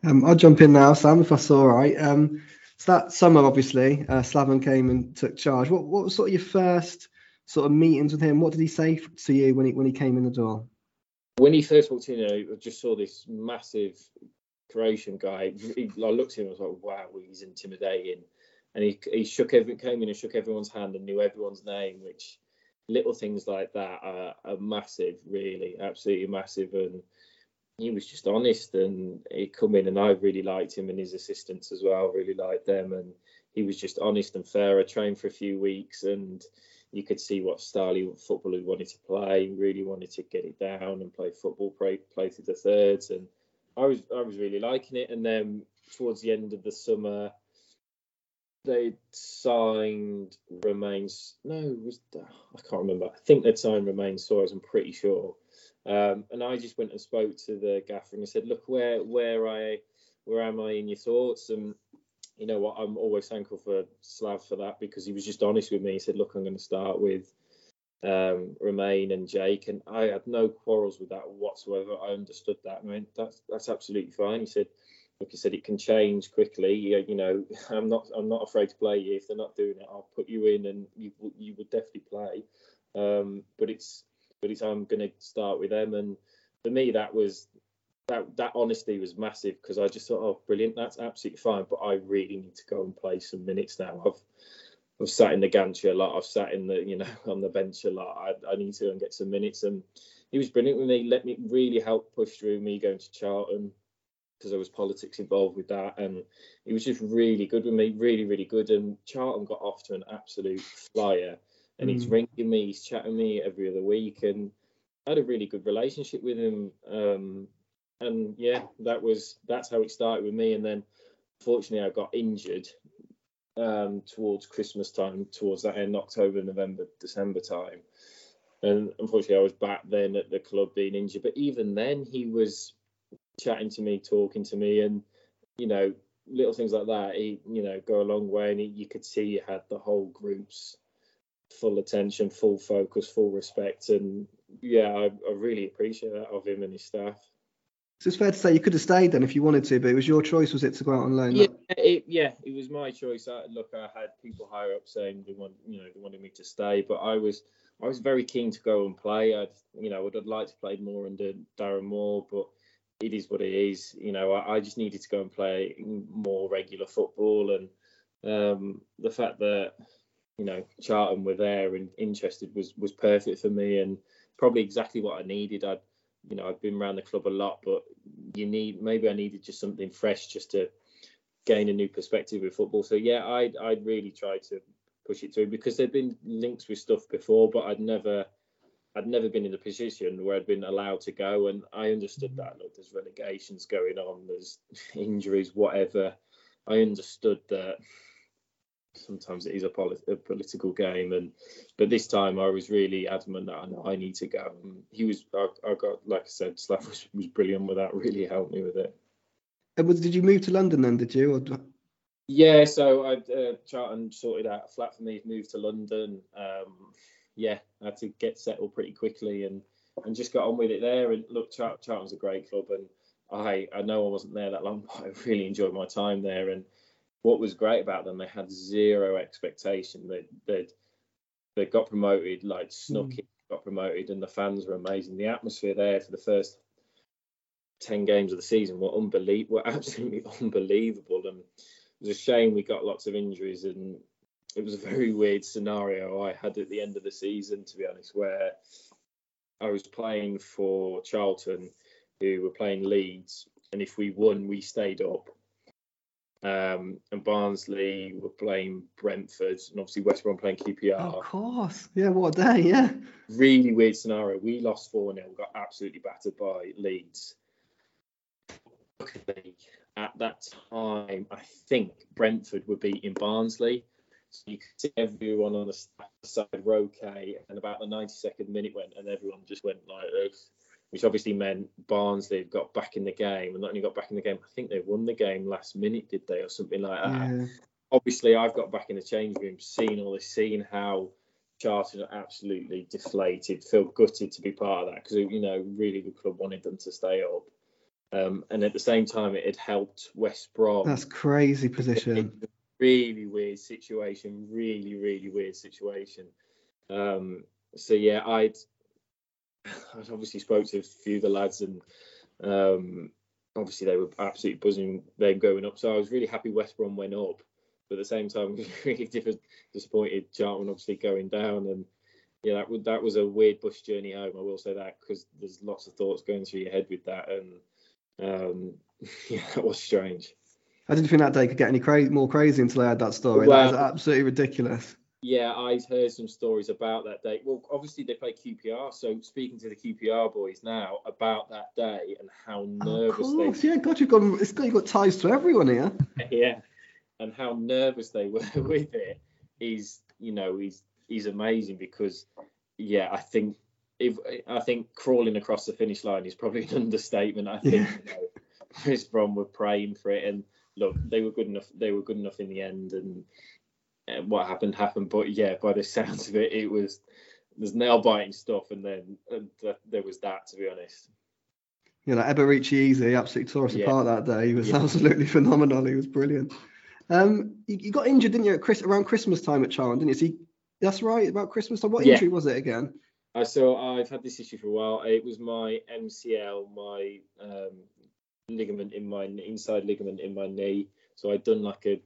Um, I'll jump in now, Sam, if that's all right. Um, so that summer, obviously, uh, Slaven came and took charge. What, what was sort of your first sort of meetings with him? What did he say to you when he when he came in the door? when he first walked in, I just saw this massive Croatian guy. He, I looked at him and was like, wow, he's intimidating. And he he shook every came in and shook everyone's hand and knew everyone's name, which little things like that are, are massive, really, absolutely massive. And he was just honest and he'd come in and I really liked him and his assistants as well, really liked them. And he was just honest and fair. I trained for a few weeks and you could see what style of football he wanted to play. He really wanted to get it down and play football, play, play through the thirds. And I was I was really liking it. And then towards the end of the summer, they signed Remains. No, was I can't remember. I think they'd signed Romaine Sawyers. I'm pretty sure. Um, and I just went and spoke to the gaffer and I said, "Look, where where I where am I in your thoughts?" And you know what? I'm always thankful for Slav for that because he was just honest with me. He said, "Look, I'm going to start with um, Romaine and Jake," and I had no quarrels with that whatsoever. I understood that. I mean, that's that's absolutely fine. He said, "Look," he said, "it can change quickly. You, you know, I'm not I'm not afraid to play you. If they're not doing it, I'll put you in, and you you would definitely play. Um, but it's but it's I'm going to start with them, and for me that was that that honesty was massive because I just thought, oh, brilliant, that's absolutely fine. But I really need to go and play some minutes now. I've I've sat in the gantry a lot. I've sat in the you know on the bench a lot. I, I need to go and get some minutes. And he was brilliant with me. Let me really help push through me going to Charlton because there was politics involved with that. And he was just really good with me, really really good. And Charlton got off to an absolute flyer. And he's Mm. ringing me, he's chatting me every other week, and I had a really good relationship with him. Um, and yeah, that was that's how it started with me. And then, fortunately, I got injured um, towards Christmas time, towards that end October, November, December time. And unfortunately, I was back then at the club being injured. But even then, he was chatting to me, talking to me, and you know, little things like that. He, you know, go a long way. And he, you could see he had the whole group's full attention, full focus, full respect, and yeah, I, I really appreciate that of him and his staff. So it's fair to say you could have stayed then if you wanted to, but it was your choice, was it, to go out on loan? Yeah, it, yeah, it was my choice. I, look, I had people higher up saying they want, you know, they wanted me to stay, but I was, I was very keen to go and play. I'd, you know, I'd, I'd like to play more under Darren Moore, but it is what it is. You know, I, I just needed to go and play more regular football, and um, the fact that you know Charlton were there and interested was was perfect for me, and probably exactly what I needed. I'd you know, I've been around the club a lot, but you need maybe I needed just something fresh just to gain a new perspective with football. So yeah, I'd I'd really try to push it through because there'd been links with stuff before, but I'd never I'd never been in a position where I'd been allowed to go, and I understood that. Look, there's relegations going on, there's injuries, whatever. I understood that sometimes it is a, polit- a, political game and but this time I was really adamant that I know I need to go. And he was I, I got like I said Slav was, was brilliant with that really helped me with it. And was, did you move to London then did you or... yeah so I uh, Charlton sorted out a flat for me moved to London. Um, yeah I had to get settled pretty quickly and and just got on with it there. And look Chart- Charlton's a great club and I I know I wasn't there that long but I really enjoyed my time there. And what was great about them, they had zero expectation. They they they got promoted, like snuck mm. got promoted, and the fans were amazing. The atmosphere there for the first ten games of the season were unbelievable, were absolutely unbelievable. And it was a shame we got lots of injuries, and it was a very weird scenario I had at the end of the season, to be honest, where I was playing for Charlton, who were playing Leeds, and if we won, we stayed up um, and Barnsley were playing Brentford, and obviously West Brom playing QPR. Of course, yeah, what a day, yeah. Really weird scenario. We lost 4 0, got absolutely battered by Leeds. At that time, I think Brentford were beating Barnsley. So you could see everyone on the side were okay, and about the 92nd minute went, and everyone just went like this which obviously meant Barnsley had got back in the game, and not only got back in the game, I think they won the game last minute, did they, or something like that. Yeah. Obviously, I've got back in the change room, seen all this, seen how Charlton are absolutely deflated, feel gutted to be part of that because you know really good club wanted them to stay up. Um, and at the same time, it had helped West Brom. That's crazy position. Really weird situation. Really, really weird situation. Um, so yeah, I'd I obviously spoke to a few of the lads, and um, obviously they were absolutely buzzing them going up. So I was really happy West Brom went up, but at the same time, I'm really disappointed Charlton obviously going down. And yeah, that that was a weird bus journey home. I will say that because there's lots of thoughts going through your head with that, and um, yeah, that was strange. I didn't think that day could get any cra- more crazy until I had that story. Well, that was absolutely ridiculous. Yeah, I've heard some stories about that day. Well, obviously they play QPR, so speaking to the QPR boys now about that day and how nervous oh, they. Yeah, God, you've got it's got you've got ties to everyone here. yeah, and how nervous they were with it is, you know, he's he's amazing because, yeah, I think if I think crawling across the finish line is probably an understatement. I think yeah. you know, West Brom were praying for it, and look, they were good enough. They were good enough in the end, and what happened happened. But yeah, by the sounds of it, it was there's nail biting stuff, and then uh, there was that. To be honest. You know, Eberechi Eze absolutely tore us yeah. apart that day. He was yeah. absolutely phenomenal. He was brilliant. Um, you, you, got injured, didn't you, at Chris, around Christmas time at Charlton, didn't you? So that's right, about Christmas time. What yeah. injury was it again? Uh, so I've had this issue for a while. It was my MCL, my um, ligament in my inside ligament in my knee. So I'd done like a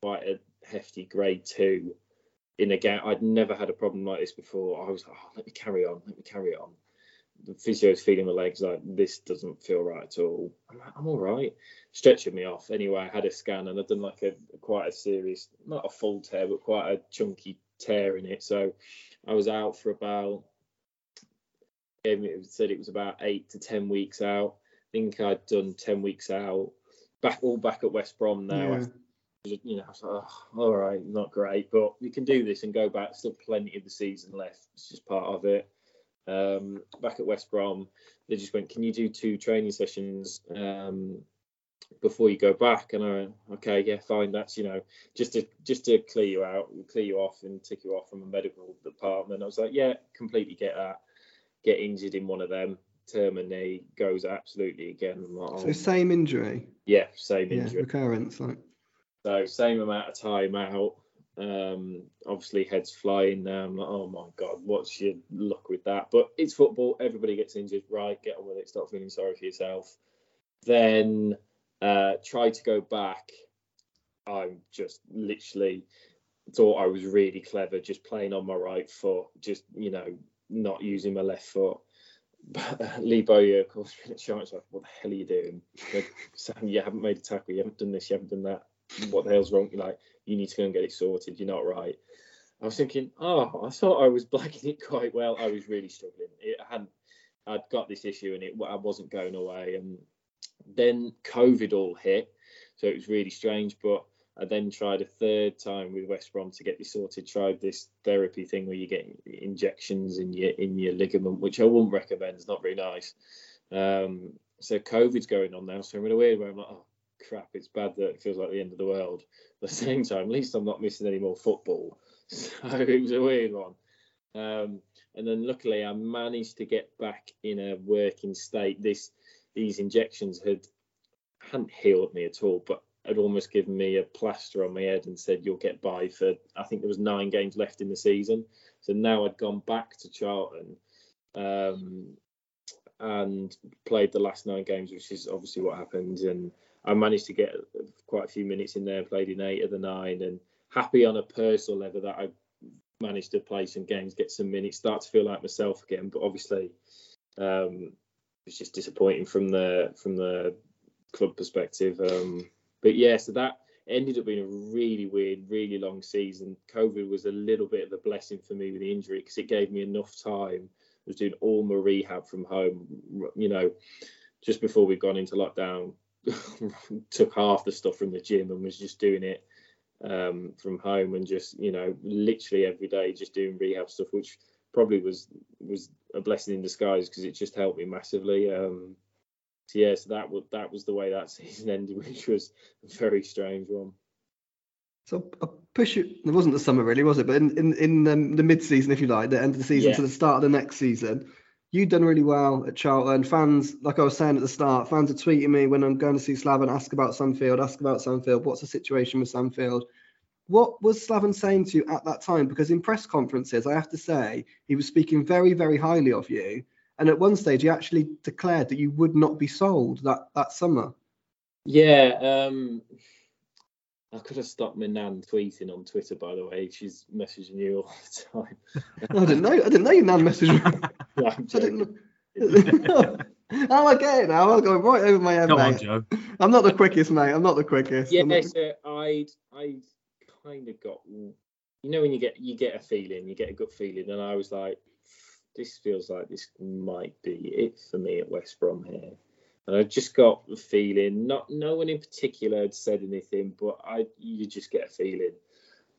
quite a hefty grade two in a game. I'd never had a problem like this before. I was like, oh, let me carry on, let me carry on. The physio's feeling my legs like this doesn't feel right at all. I'm like, I'm all right. Stretching me off. Anyway, I had a scan and I'd done like a quite a serious, not a full tear, but quite a chunky tear in it. So I was out for about. It said it was about eight to ten weeks out. I think I'd done ten weeks out. Back all back at West Brom now. Yeah you know, like, oh, all right, not great, but we can do this and go back. Still plenty of the season left. It's just part of it. Um, back at West Brom, they just went, can you do two training sessions um, before you go back? And I went, okay, yeah, fine. That's you know, just to just to clear you out, clear you off, and tick you off from a medical department. I was like, yeah, completely get that. get injured in one of them, my knee, goes absolutely again. Like, So oh, same injury. yeah, same injury. Yeah, recurrence. Like. So same amount of time out. Um, obviously heads flying now. I'm like, oh my god, what's your luck with that? But it's football. Everybody gets injured. Right, get on with it. Stop feeling sorry for yourself. Then uh, try to go back. I'm just literally thought I was really clever, just playing on my right foot, just you know, not using my left foot. But Lee Bowyer, of course, been at Giants, like, what the hell are you doing? Like, Sam, you haven't made a tackle, you haven't done this, you haven't done that. What the hell's wrong? You're like, you need to go and get it sorted. You're not right. I was thinking, oh, I thought I was blacking it quite well. I was really struggling. It hadn't. I'd got this issue and it I wasn't going away. And then COVID all hit, so it was really strange. But I then tried a third time with West Brom to get this sorted. Tried this therapy thing where you get injections in your in your ligament, which I wouldn't recommend. It's not very nice. Um, so COVID's going on now, so I'm in a weird way. I'm like, oh crap, it's bad that it feels like the end of the world. At the same time, at least I'm not missing any more football. So it was a weird one. Um, and then luckily, I managed to get back in a working state. This these injections had hadn't healed me at all, but had almost given me a plaster on my head and said you'll get by for. I think there was nine games left in the season. So now I'd gone back to Charlton. Um, and played the last nine games, which is obviously what happened. And I managed to get quite a few minutes in there, played in eight of the nine, and happy on a personal level that I managed to play some games, get some minutes, start to feel like myself again. But obviously, um, it was just disappointing from the from the club perspective. Um, but yeah, so that ended up being a really weird, really long season. COVID was a little bit of a blessing for me with the injury because it gave me enough time. I was doing all my rehab from home, you know, just before we'd gone into lockdown. took half the stuff from the gym and was just doing it um, from home and just you know literally every day just doing rehab stuff, which probably was was a blessing in disguise because it just helped me massively. Um, so yeah, so that was that was the way that season ended, which was a very strange one. So I push it. It wasn't the summer really, was it? But in in, in um, the mid season, if you like, the end of the season Yeah. to the start of the next season, you've done really well at Charlton. Fans, like I was saying at the start, fans are tweeting me when I'm going to see Slaven, ask about Sam Field, ask about Sam Field. What's the situation with Sam Field? What was Slaven saying to you at that time? Because in press conferences, I have to say, he was speaking very, very highly of you. And at one stage, he actually declared that you would not be sold that that summer. Yeah, um, I could have stopped my nan tweeting on Twitter. By the way, she's messaging you all the time. I didn't know. I didn't know your nan messaged me. No, I'm I joking. didn't know. oh, I get it now. I'll go right over my head, Come on. Joe. I'm not the quickest, mate. I'm not the quickest. I'm Yeah, not- so I I kind of got you know when you get you get a feeling, you get a good feeling, and I was like, this feels like this might be it for me at West Brom here. And I just got the feeling, not no one in particular had said anything, but I you just get a feeling.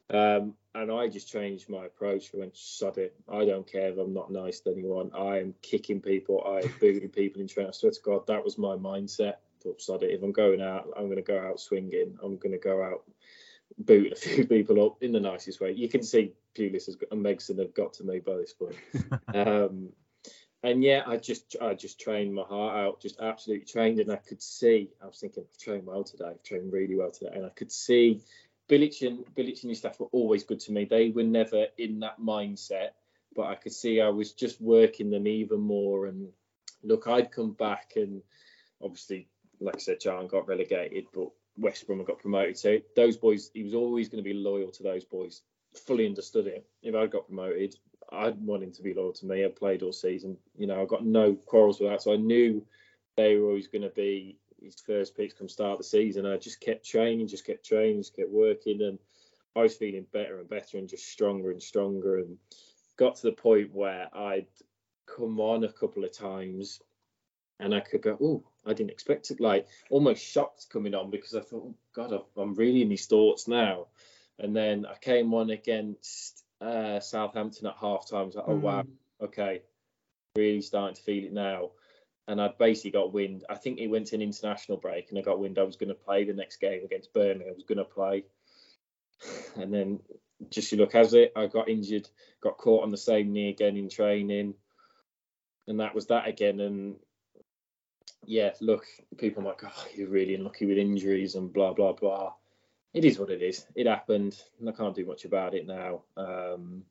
Um, and I just changed my approach. I went, sod it. I don't care if I'm not nice to anyone. I am kicking people. I am booting people in training. I swear to God, that was my mindset. Thought, sod it. If I'm going out, I'm going to go out swinging. I'm going to go out booting a few people up in the nicest way. You can see Pulis has got, and Megson have got to me by this point. um, and yeah, I just I just trained my heart out, just absolutely trained, and I could see. I was thinking, I've trained well today. I've trained really well today, and I could see Bilic and Bilic and his staff were always good to me. They were never in that mindset, but I could see I was just working them even more. And look, I'd come back, and obviously, like I said, John got relegated, but West Brom got promoted. So those boys, he was always going to be loyal to those boys. Fully understood it. If I got promoted, I'd want him to be loyal to me. I played all season. You know, I got no quarrels with that. So I knew they were always going to be his first picks come start of the season. I just kept training, just kept training, just kept working, and I was feeling better and better and just stronger and stronger. And got to the point where I'd come on a couple of times and I could go, oh, I didn't expect it. Like almost shocked coming on because I thought, oh, God, I'm- I'm really in these thoughts now. And then I came on against uh, Southampton at half time. I was like, oh, wow, okay, really starting to feel it now. And I'd basically got wind. I think it went to an international break, and I got wind I was going to play the next game against Burnley. I was going to play. And then just you look as it, I got injured, got caught on the same knee again in training. and that was that again. And yeah, look, people might go, oh, you're really unlucky with injuries and blah blah blah. It is what it is. It happened, and I can't do much about it now. Um,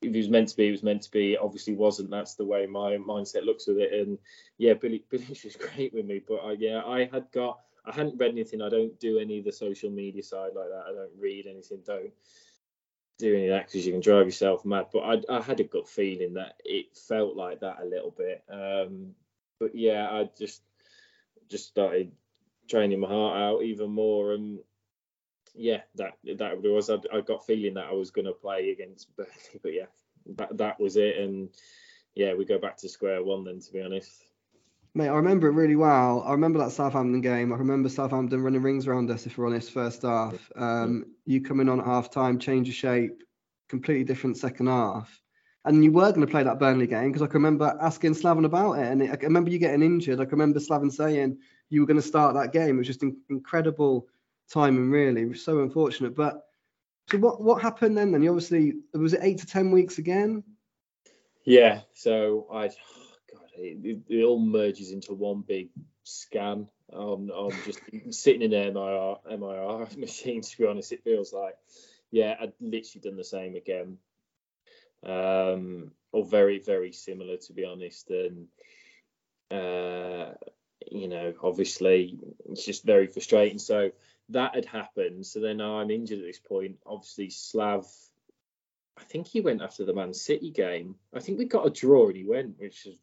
if it was meant to be, it was meant to be. It obviously wasn't. That's the way my mindset looks with it. And yeah, Billy Billy was great with me, but I, yeah, I had got. I hadn't read anything. I don't do any of the social media side like that. I don't read anything. Don't do any of that because you can drive yourself mad. But I, I had a gut feeling that it felt like that a little bit. Um, but yeah, I just just started training my heart out even more, and yeah, that that was. I, I got feeling that I was going to play against Burnley, but yeah, that that was it, and yeah, we go back to square one then. To be honest. Mate, I remember it really well. I remember that Southampton game. I remember Southampton running rings around us, if we're honest, first half. Um, you coming on at half time, change of shape, completely different second half. And you were going to play that Burnley game because I can remember asking Slaven about it. And I remember you getting injured. I can remember Slaven saying you were going to start that game. It was just in- incredible timing, really. So unfortunate. But so what, what happened then? Then you obviously, was it eight to 10 weeks again? Yeah. So I, it, it, all merges into one big scan. I'm, I'm just sitting in an MIR, MIR machine, to be honest. It feels like, yeah, I'd literally done the same again. Um, or very, very similar, to be honest. And, uh, you know, obviously, it's just very frustrating. So that had happened. So then I'm injured at this point. Obviously, Slav I think he went after the Man City game. I think we got a draw and he went, which is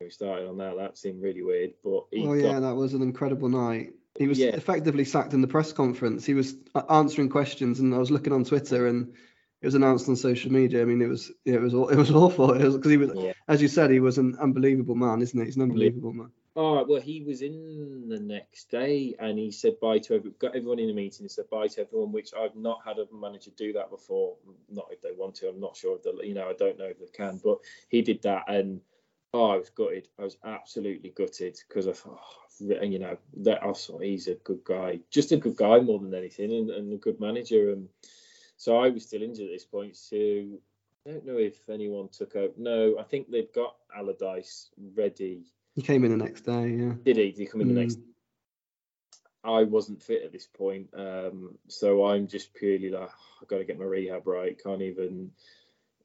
we started on that. That seemed really weird, but oh yeah, got... that was an incredible night. He was yeah. effectively sacked in the press conference. He was uh, answering questions, and I was looking on Twitter, and it was announced on social media. I mean, it was it was it was awful. because he was, yeah. as you said, he was an unbelievable man, isn't he? He's an unbelievable man. Oh well, he was in the next day, and he said bye to every, got everyone in the meeting. He said bye to everyone, which I've not had a manager do that before. Not if they want to. I'm not sure if they, you know, I don't know if they can, but he did that, and Oh, I was gutted. I was absolutely gutted because I thought, oh, you know, that also he's a good guy, just a good guy more than anything, and, and a good manager. And so I was still injured at this point. So I don't know if anyone took over. No, I think they've got Allardyce ready. He came in the next day. Yeah. Did he? Did he come in mm. the next? Mm. I wasn't fit at this point, um, so I'm just purely like, I've got to get my rehab right. Can't even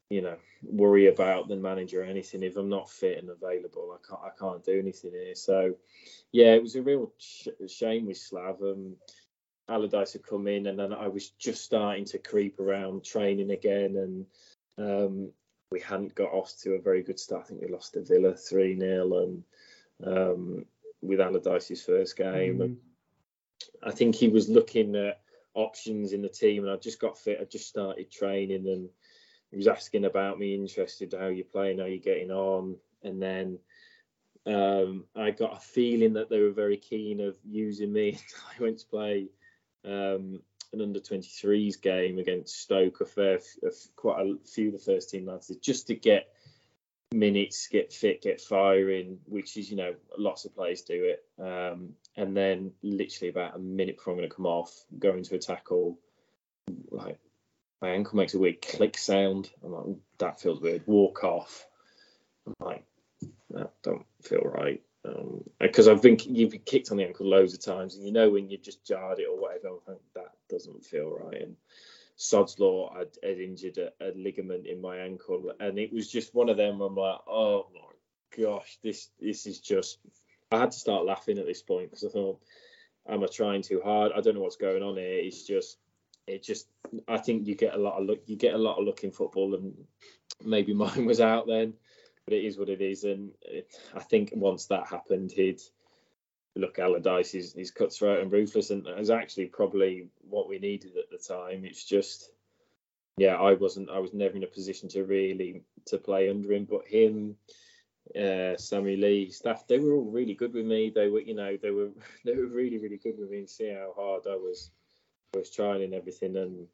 you know worry about the manager or anything if I'm not fit and available. I can't I can't do anything here. So yeah, it was a real sh- shame with Slav. Um, Allardyce had come in, and then I was just starting to creep around training again, and um, we hadn't got off to a very good start. I think we lost to Villa three 0 and um, with Allardyce's first game. Mm. I think he was looking at options in the team, and I just got fit. I just started training, and he was asking about me, interested how you're playing, how you're getting on, and then um, I got a feeling that they were very keen of using me. I went to play um, an under 23s game against Stoke, a fair, a, quite a few of the first team lads, just to get minutes, get fit, get firing, which is you know lots of players do it. Um, and then literally about a minute before I'm going to come off, go into a tackle, like my ankle makes a weird click sound. I'm like, that feels weird. Walk off. I'm like, that don't feel right. Because um, I've been you've been kicked on the ankle loads of times, and you know when you've just jarred it or whatever, that doesn't feel right. And Sod's Law I'd injured a, a, ligament in my ankle, and it was just one of them. I'm like, oh my gosh, this this is just. I had to start laughing at this point because I thought, am I trying too hard? I don't know what's going on here. It's just it just I think you get a lot of look you get a lot of look in football and maybe mine was out then but it is what it is. And it, I think once that happened he'd look Allardyce he's cutthroat and ruthless and is actually probably what we needed at the time. It's just yeah I wasn't I was never in a position to really to play under him but him uh, Sammy Lee staff they were all really good with me. They were you know they were they were really really good with me. And see how hard I was was trying and everything, and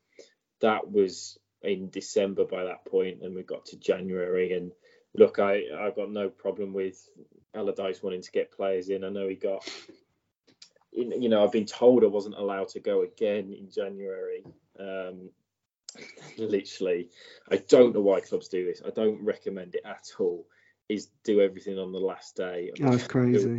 that was in December by that point, and we got to January. And look, I I've got no problem with Allardyce wanting to get players in. I know he got, you know, I've been told I wasn't allowed to go again in January. Um, literally, I don't know why clubs do this. I don't recommend it at all. is do everything on the last day. Oh, it's crazy.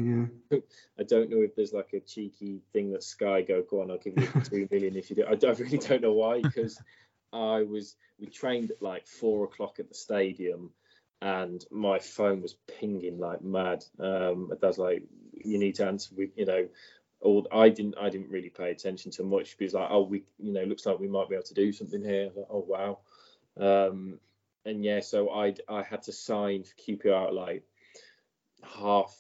Yeah. I don't know if there's like a cheeky thing that Sky go, go on, I'll give you three million if you do. I, I really don't know why because I was we trained at like four o'clock at the stadium, and my phone was pinging like mad. Um, that's like you need to answer with you know. Or I didn't. I didn't really pay attention to much because like, oh, we, you know, looks like we might be able to do something here. Like, oh wow, um, and yeah, so I I had to sign for QPR at like half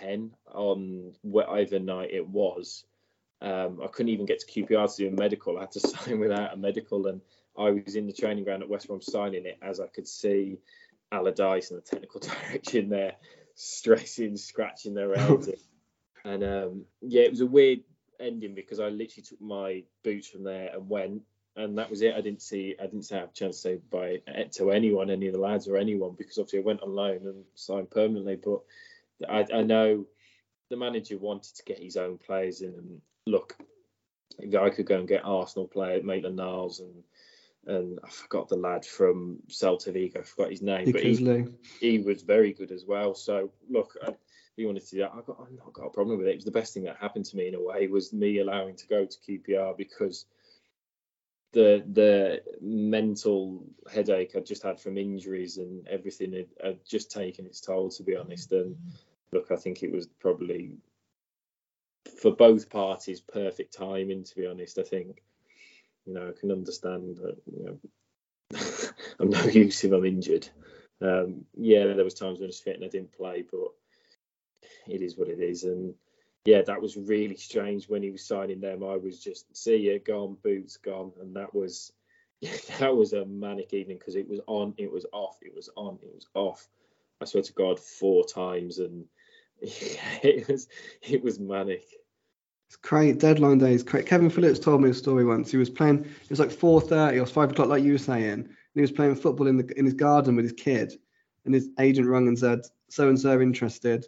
ten on whatever night it was. Um, I couldn't even get to QPR to do a medical. I had to sign without a medical, and I was in the training ground at West Brom signing it as I could see Allardyce and the technical direction there stressing, scratching their heads. and um, yeah, it was a weird ending because I literally took my boots from there and went, and that was it. I didn't see, I didn't have a chance to say bye to anyone, any of the lads or anyone, because obviously I went on loan and signed permanently. But I, I know the manager wanted to get his own players in, and look, if I could go and get Arsenal player Maitland Niles and and I forgot the lad from Celta Vigo, I forgot his name, but he, he was very good as well. So look, if you wanted to do that, I got I've not got a problem with it. It was the best thing that happened to me in a way was me allowing to go to QPR because the the mental headache I just had from injuries and everything had, had just taken its toll to be honest. And look, I think it was probably for both parties perfect timing to be honest. I think you know, I can understand that. You know, I'm no use if I'm injured. Um, yeah, there was times when I was fit and I didn't play, but it is what it is. And yeah, that was really strange when he was signing them. I was just see you gone, boots gone, and that was that was a manic evening because it was on, it was off, it was on, it was off. I swear to God, four times, and yeah, it was it was manic. It's great. Deadline day is great. Kevin Phillips told me a story once. He was playing. It was like 4:30 or 5 o'clock, like you were saying. And he was playing football in the in his garden with his kid. And his agent rang and said, "So and so interested."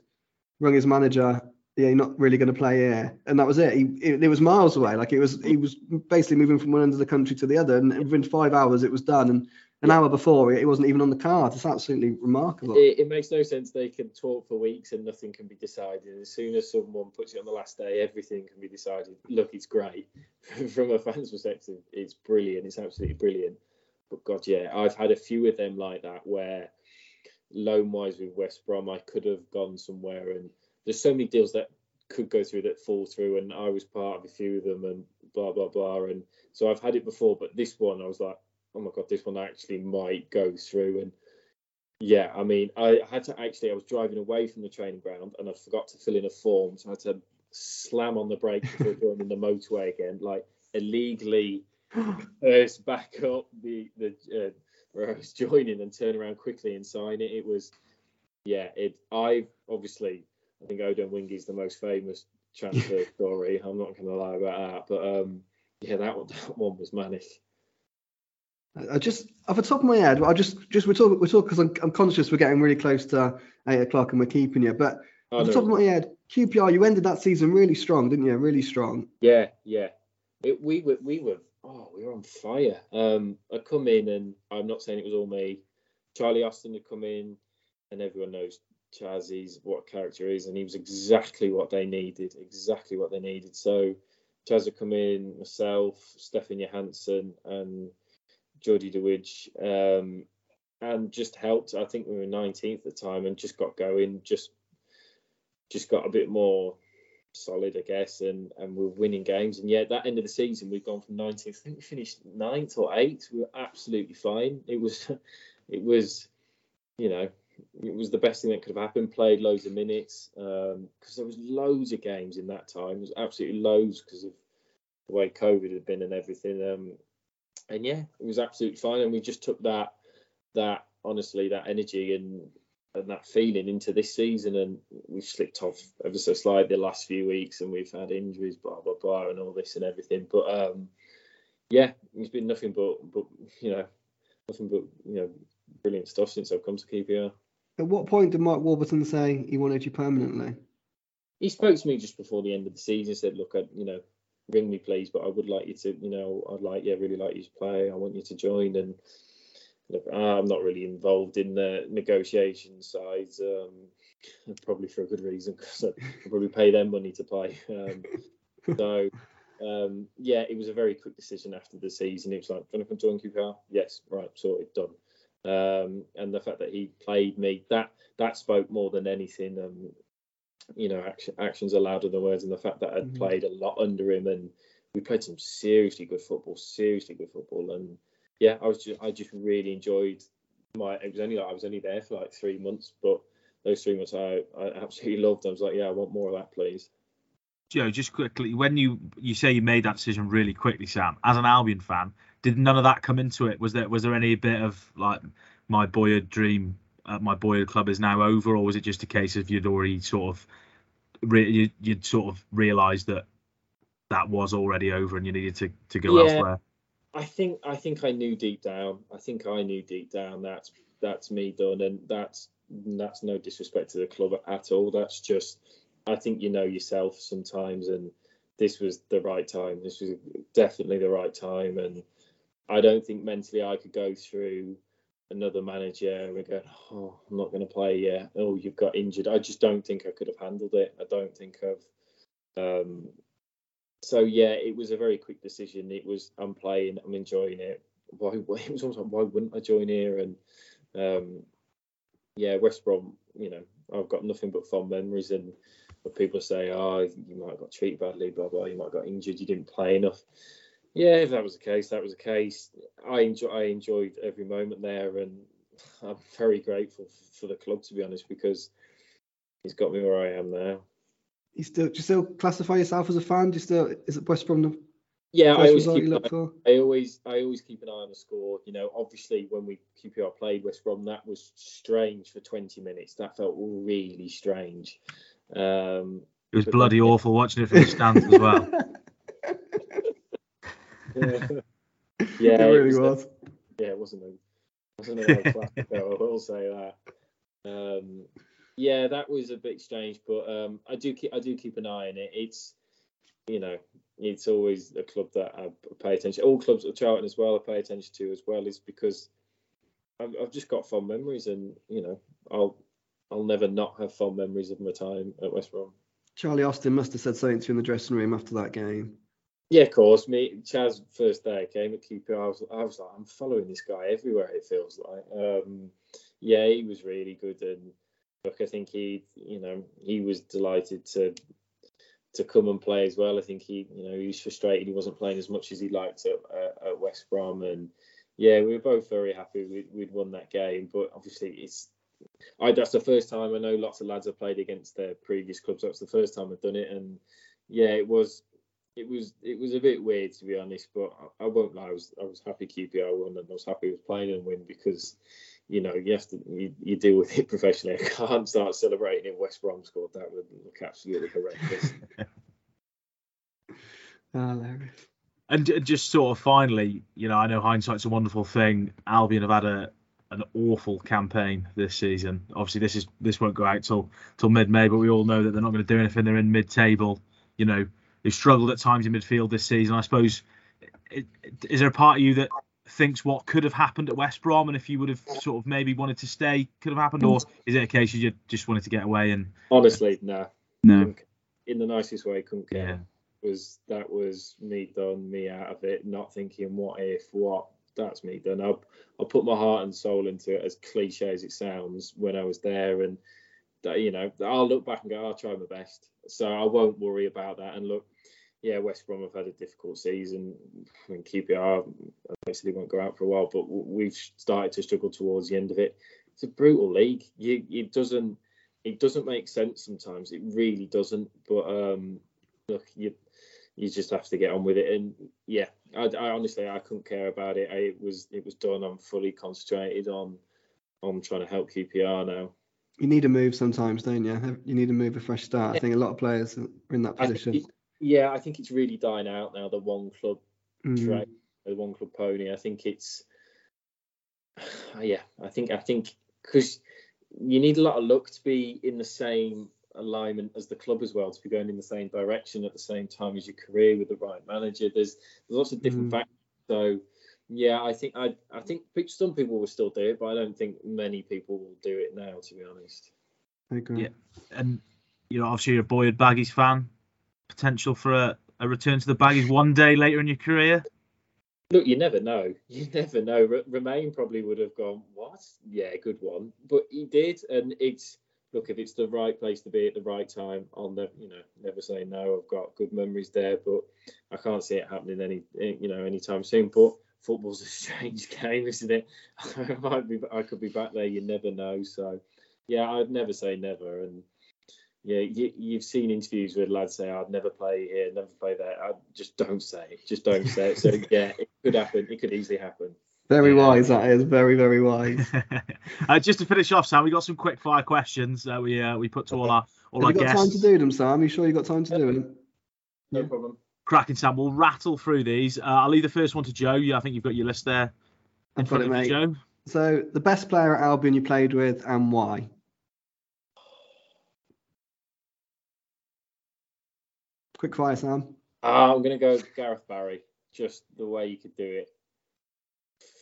Rung his manager. Yeah, you're not really going to play here, and that was it. He it, it was miles away. Like it was, he was basically moving from one end of the country to the other, and within five hours it was done. And an hour before it wasn't even on the card. It's absolutely remarkable. It, it, makes no sense. They can talk for weeks and nothing can be decided. As soon as someone puts it on the last day, everything can be decided. Look, it's great from a fan's perspective. It's brilliant. It's absolutely brilliant. But God, yeah, I've had a few of them like that where loan wise with West Brom, I could have gone somewhere, and there's so many deals that could go through that fall through, and I was part of a few of them, and blah blah blah. And so I've had it before, but this one I was like oh my god, this one actually might go through. And yeah, I mean, I had to actually, I was driving away from the training ground and I forgot to fill in a form, so I had to slam on the brakes before joining the motorway again, like illegally burst back up the the uh, where I was joining and turn around quickly and sign it. It was, yeah, it. I obviously, I think Odemwingie is the most famous transfer story. I'm not going to lie about that, but um, yeah, that one, that one was manic. I just off the top of my head, I just just we're talking we're talking because I'm, I'm conscious we're getting really close to eight o'clock and we're keeping you. But oh, off the top of my head, QPR, you ended that season really strong, didn't you? Really strong. Yeah, yeah. It, we were we were oh we were on fire. Um, I come in and I'm not saying it was all me. Charlie Austin had come in, and everyone knows Chazzy's what character is, and he was exactly what they needed, exactly what they needed. So Chaz had come in, myself, Stefan Johansen, and Jordy de Wijs, um, and just helped. I think we were 19th at the time and just got going, just just got a bit more solid, I guess, and and we're winning games. And yet, that end of the season, we've gone from 19th. I think we finished ninth or eighth. We were absolutely fine. It was, it was, you know, it was the best thing that could have happened. Played loads of minutes because um, there was loads of games in that time. There was absolutely loads because of the way COVID had been and everything. Um, and yeah, it was absolutely fine. And we just took that that honestly that energy and and that feeling into this season, and we've slipped off ever so slightly the last few weeks, and we've had injuries, blah blah blah, and all this and everything. But um, yeah, it's been nothing but but you know nothing but you know brilliant stuff since I've come to QPR. At what point did Mark Warburton say he wanted you permanently? He spoke to me just before the end of the season. Said, "Look, I, you know, ring me please, but I would like you to, you know, I'd like, yeah, really like you to play. I want you to join. And look, I'm not really involved in the negotiation side, um, probably for a good reason because I probably pay them money to play. Um, so um, yeah, it was a very quick decision after the season. It was like, "Can I come join QPR?" Yes, right, sorted, done. Um, and the fact that he played me that that spoke more than anything. You know, action, actions are louder than words, and the fact that I'd mm-hmm. played a lot under him, and we played some seriously good football, seriously good football, and yeah, I was just I just really enjoyed my. It was only like I was only there for like three months, but those three months I, I absolutely loved. I was like, yeah, I want more of that, please. Joe, just quickly, when you you say you made that decision really quickly, Sam, as an Albion fan, did none of that come into it? Was there was there any bit of like my boyhood dream, uh, my boyhood club is now over, or was it just a case of you'd already sort of re- you'd sort of realised that that was already over and you needed to to go yeah, elsewhere? I think I think I knew deep down. I think I knew deep down that's that's me done, and that's that's no disrespect to the club at all. That's just I think you know yourself sometimes, and this was the right time. This was definitely the right time, and I don't think mentally I could go through another manager and go, oh, I'm not going to play yet. Oh, you've got injured. I just don't think I could have handled it. I don't think I've. Um, so yeah, it was a very quick decision. It was I'm playing, I'm enjoying it. Why? It was almost like why wouldn't I join here? And um, yeah, West Brom. You know, I've got nothing but fond memories and but people say, oh, you might have got treated badly, blah blah. You might have got injured. You didn't play enough. Yeah, if that was the case, that was the case. I enjoy, I enjoyed every moment there, and I'm very grateful for the club to be honest because he's got me where I am now. You still, do you still classify yourself as a fan? Do you still is it West Brom the yeah, I always keep. I always, I always keep an eye on the score. You know, obviously when we QPR played West Brom, that was strange for 20 minutes. That felt really strange. Um, it was bloody awful watching it from the stands as well. yeah, it really it was. was. A, yeah, it wasn't a, wasn't a classic. I will say that. Um, yeah, that was a bit strange, but um, I do keep I do keep an eye on it. It's you know it's always a club that I pay attention. All clubs at Charlton as well I pay attention to as well is because I've, I've just got fond memories, and you know I'll I'll never not have fond memories of my time at West Brom. Charlie Austin must have said something to you in the dressing room after that game. Yeah, of course. Me, Chaz, first day I came at QPR, I was, I was like, I'm following this guy everywhere. It feels like. Um, yeah, he was really good, and look, I think he, you know, he was delighted to to come and play as well. I think he, you know, he was frustrated he wasn't playing as much as he liked at, uh, at West Brom, and yeah, we were both very happy we, would won that game. But obviously, it's I that's the first time I know lots of lads have played against their previous clubs. That's the first time I've done it, and yeah, it was it was it was a bit weird to be honest. But I, I won't lie, I was I was happy QPR won, and I was happy with playing and win because you know you have to you, you deal with it professionally. I can't start celebrating if West Brom scored. That would look absolutely horrendous. Ah, hilarious. And just sort of finally, you know, I know hindsight's a wonderful thing. Albion have had a an awful campaign this season. Obviously, this is this won't go out till till mid May, but we all know that they're not going to do anything. They're in mid table. You know, they've struggled at times in midfield this season. I suppose, it, it, is there a part of you that thinks what could have happened at West Brom, and if you would have sort of maybe wanted to stay, could have happened, or is it a case you just wanted to get away? And honestly, no, no, in the nicest way, couldn't care. Yeah. Was that was me done, me out of it, not thinking what if, what that's me done. I'll I'll put my heart and soul into it, as cliche as it sounds, when I was there, and that you know I'll look back and go, I'll try my best. So I won't worry about that. And look, yeah, West Brom have had a difficult season. I mean, QPR basically won't go out for a while, but we've started to struggle towards the end of it. It's a brutal league. You, it doesn't it doesn't make sense sometimes. It really doesn't. But um, look, you you just have to get on with it. And yeah, I, I honestly I couldn't care about it. I, it was it was done. I'm fully concentrated on on trying to help QPR now. You need a move sometimes, don't you? You need to move a fresh start. I think a lot of players are in that position. I yeah, I think it's really dying out now. The one club mm. the one club pony. I think it's yeah. I think I think because you need a lot of luck to be in the same alignment as the club as well to be going in the same direction at the same time as your career with the right manager. There's there's lots of different mm. factors. So yeah, I think I I think some people will still do it, but I don't think many people will do it now. To be honest. I agree. Yeah. And you know, obviously you're a Boyd Baggies fan. Potential for a, a return to the Baggies one day later in your career. Look, you never know. You never know. R- Romaine probably would have gone, "What? Yeah, good one," but he did, and it's look if it's the right place to be at the right time. I'll never, you know, never say no. I've got good memories there, but I can't see it happening any, eh, you know, anytime soon. But football's a strange game, isn't it? I might be, I could be back there. You never know. So, yeah, I'd never say never. And yeah, you, have seen interviews where lads say, "I'd never play here, never play there." I just don't say it. Just don't say it. So yeah, it could happen. It could easily happen. Very yeah. wise, that is. Very, very wise. uh, just to finish off, Sam, we got some quick fire questions that we uh, we put to all our all Have our you got guests. time to do them, Sam? Are you sure you got time to do them? No problem. Cracking, Sam. We'll rattle through these. Uh, I'll leave the first one to Joe. Yeah, I think you've got your list there. In I've got it, mate. Joe. So, the best player at Albion you played with and why? Quick fire, Sam. Uh, I'm going to go Gareth Barry. Just the way you could do it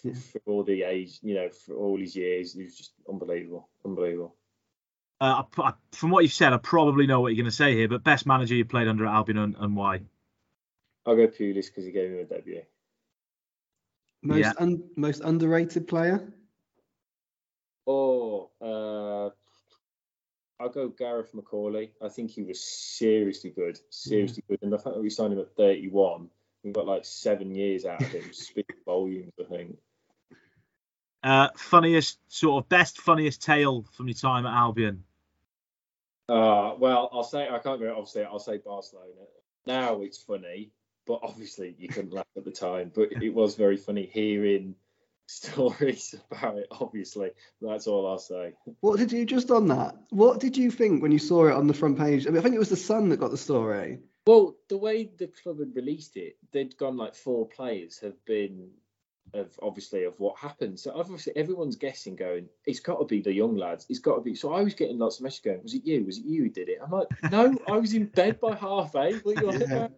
yeah. for all the age, you know, for all his years. He was just unbelievable, unbelievable. Uh, I, from what you've said, I probably know what you're going to say here, but best manager you played under at Albion and, and why? I'll go Pulis because he gave him a debut. Most yeah. un, most underrated player? Oh, uh, I'll go Gareth McAuley. I think he was seriously good, seriously mm. good. And the fact that we signed him at 31, we got like seven years out of him, speaks volumes, I think. Uh, funniest, sort of best, funniest tale from your time at Albion? Uh, well, I'll say, I can't go, obviously, I'll say Barcelona. Now it's funny, but obviously you couldn't laugh at the time. But it was very funny hearing stories about it, obviously. That's all I'll say. What did you just on that? What did you think when you saw it on the front page? I mean, I think it was the Sun that got the story. Well, the way the club had released it, they'd gone like four players have been of obviously of what happened. So obviously everyone's guessing, going, it's got to be the young lads. It's got to be. So I was getting lots of messages going, was it you? Was it you who did it? I'm like, no, I was in bed by half eight. What are you on about?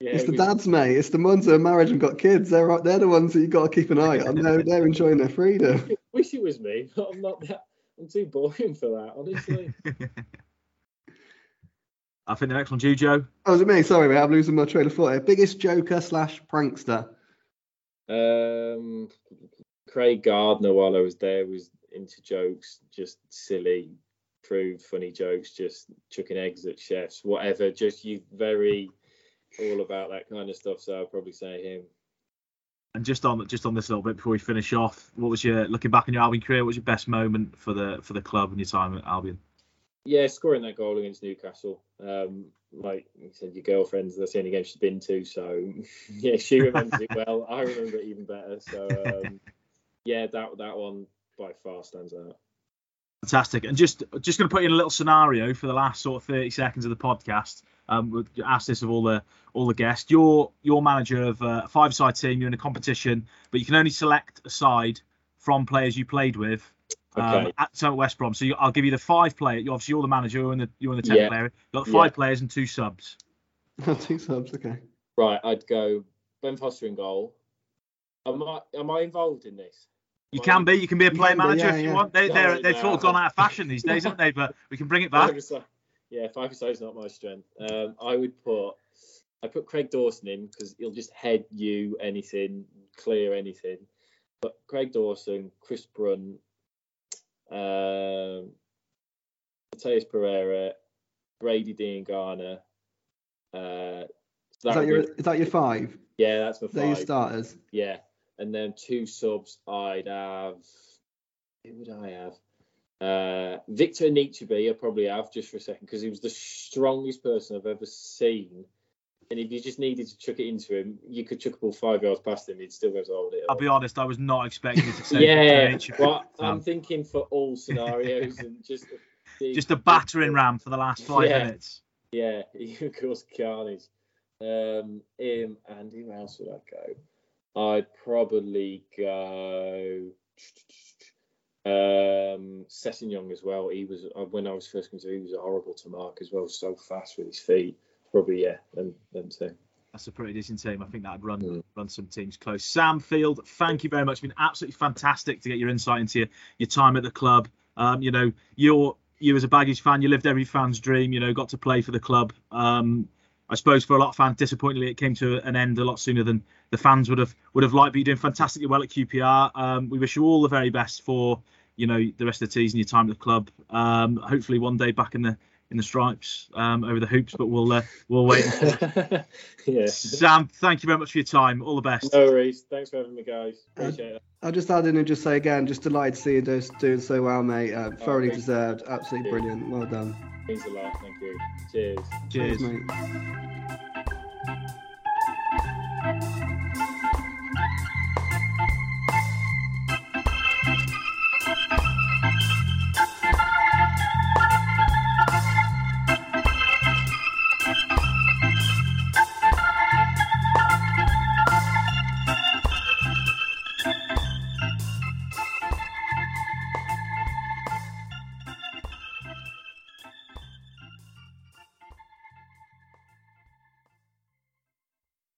Yeah, it's the dads, mate. It's the ones that are married and got kids. They're they're the ones that you got to keep an eye on. They're, they're enjoying their freedom. Wish it was me, but I'm not that. I'm too boring for that, honestly. I think the next one, Joe. Oh, was it me? Sorry, mate. I'm losing my train of thought here. Biggest joker slash prankster. Um, Craig Gardner, while I was there, was into jokes, just silly, crude, funny jokes, just chucking eggs at chefs, whatever. Just you very all about that kind of stuff. So I'd probably say him. And just on just on this little bit before we finish off, what was your looking back in your Albion career? What was your best moment for the for the club and your time at Albion? Yeah, scoring that goal against Newcastle. Um, like you said, your girlfriend's that's the only game she's been to, so yeah, she remembers it well. I remember it even better. So um, yeah, that that one by far stands out. Fantastic. And just just going to put you in a little scenario for the last sort of 30 seconds of the podcast. Um, we'll ask this of all the all the guests. You're you're manager of a five-side team. You're in a competition, but you can only select a side from players you played with um, at so West Brom. So you, I'll give you the five player. You obviously you're the manager. You're in the you're in the tenth yeah. player. You've got five yeah. players and two subs. two subs. Okay. Right. I'd go Ben Foster in goal. Am I am I involved in this? You can be. You can be a player manager yeah, if you want. They, they're, they've sort of gone out of fashion these days, haven't they? But we can bring it back. Yeah, five side is not my strength. Um, I would put I put Craig Dawson in because he'll just head you anything, clear anything. But Craig Dawson, Chris Brunt, um, Matheus Pereira, Grady Diangana. Uh, so is that your is that your five? Yeah, that's my five. They're your starters. Yeah, and then two subs. I'd have. Who would I have? Uh, Victor Anichebe, I probably have just for a second because he was the strongest person I've ever seen. And if you just needed to chuck it into him, you could chuck a ball five yards past him, he'd still go to hold it. I'll be honest, I was not expecting to say Yeah, well, I'm um, thinking for all scenarios and just big, just a battering ram for the last five yeah, minutes. Yeah, he caused carnage. Um, him and who else would I go? I'd probably go. Um, young as well. He was uh, when I was first coming to, he was horrible to mark as well. So fast with his feet. Probably yeah, them them two. That's a pretty decent team. I think that'd run Mm. run some teams close. Sam Field, thank you very much. It's been absolutely fantastic to get your insight into your, your time at the club. Um, you know, you're you as a Baggies fan, you lived every fan's dream. You know, got to play for the club. Um, I suppose for a lot of fans, disappointingly, it came to an end a lot sooner than the fans would have would have liked. But you're doing fantastically well at QPR. Um, we wish you all the very best for you know the rest of the season, your time at the club. Um, hopefully, one day back in the in the stripes um, over the hoops, but we'll uh, we'll wait. yeah. Sam, thank you very much for your time. All the best. No worries. Thanks for having me, guys. Appreciate it. I'll just add in and just say again, just delighted to see you just doing so well, mate. Uh, thoroughly thank you. deserved. Absolutely brilliant. Well done. Means a lot. Thank you. Cheers. Cheers. Cheers, mate.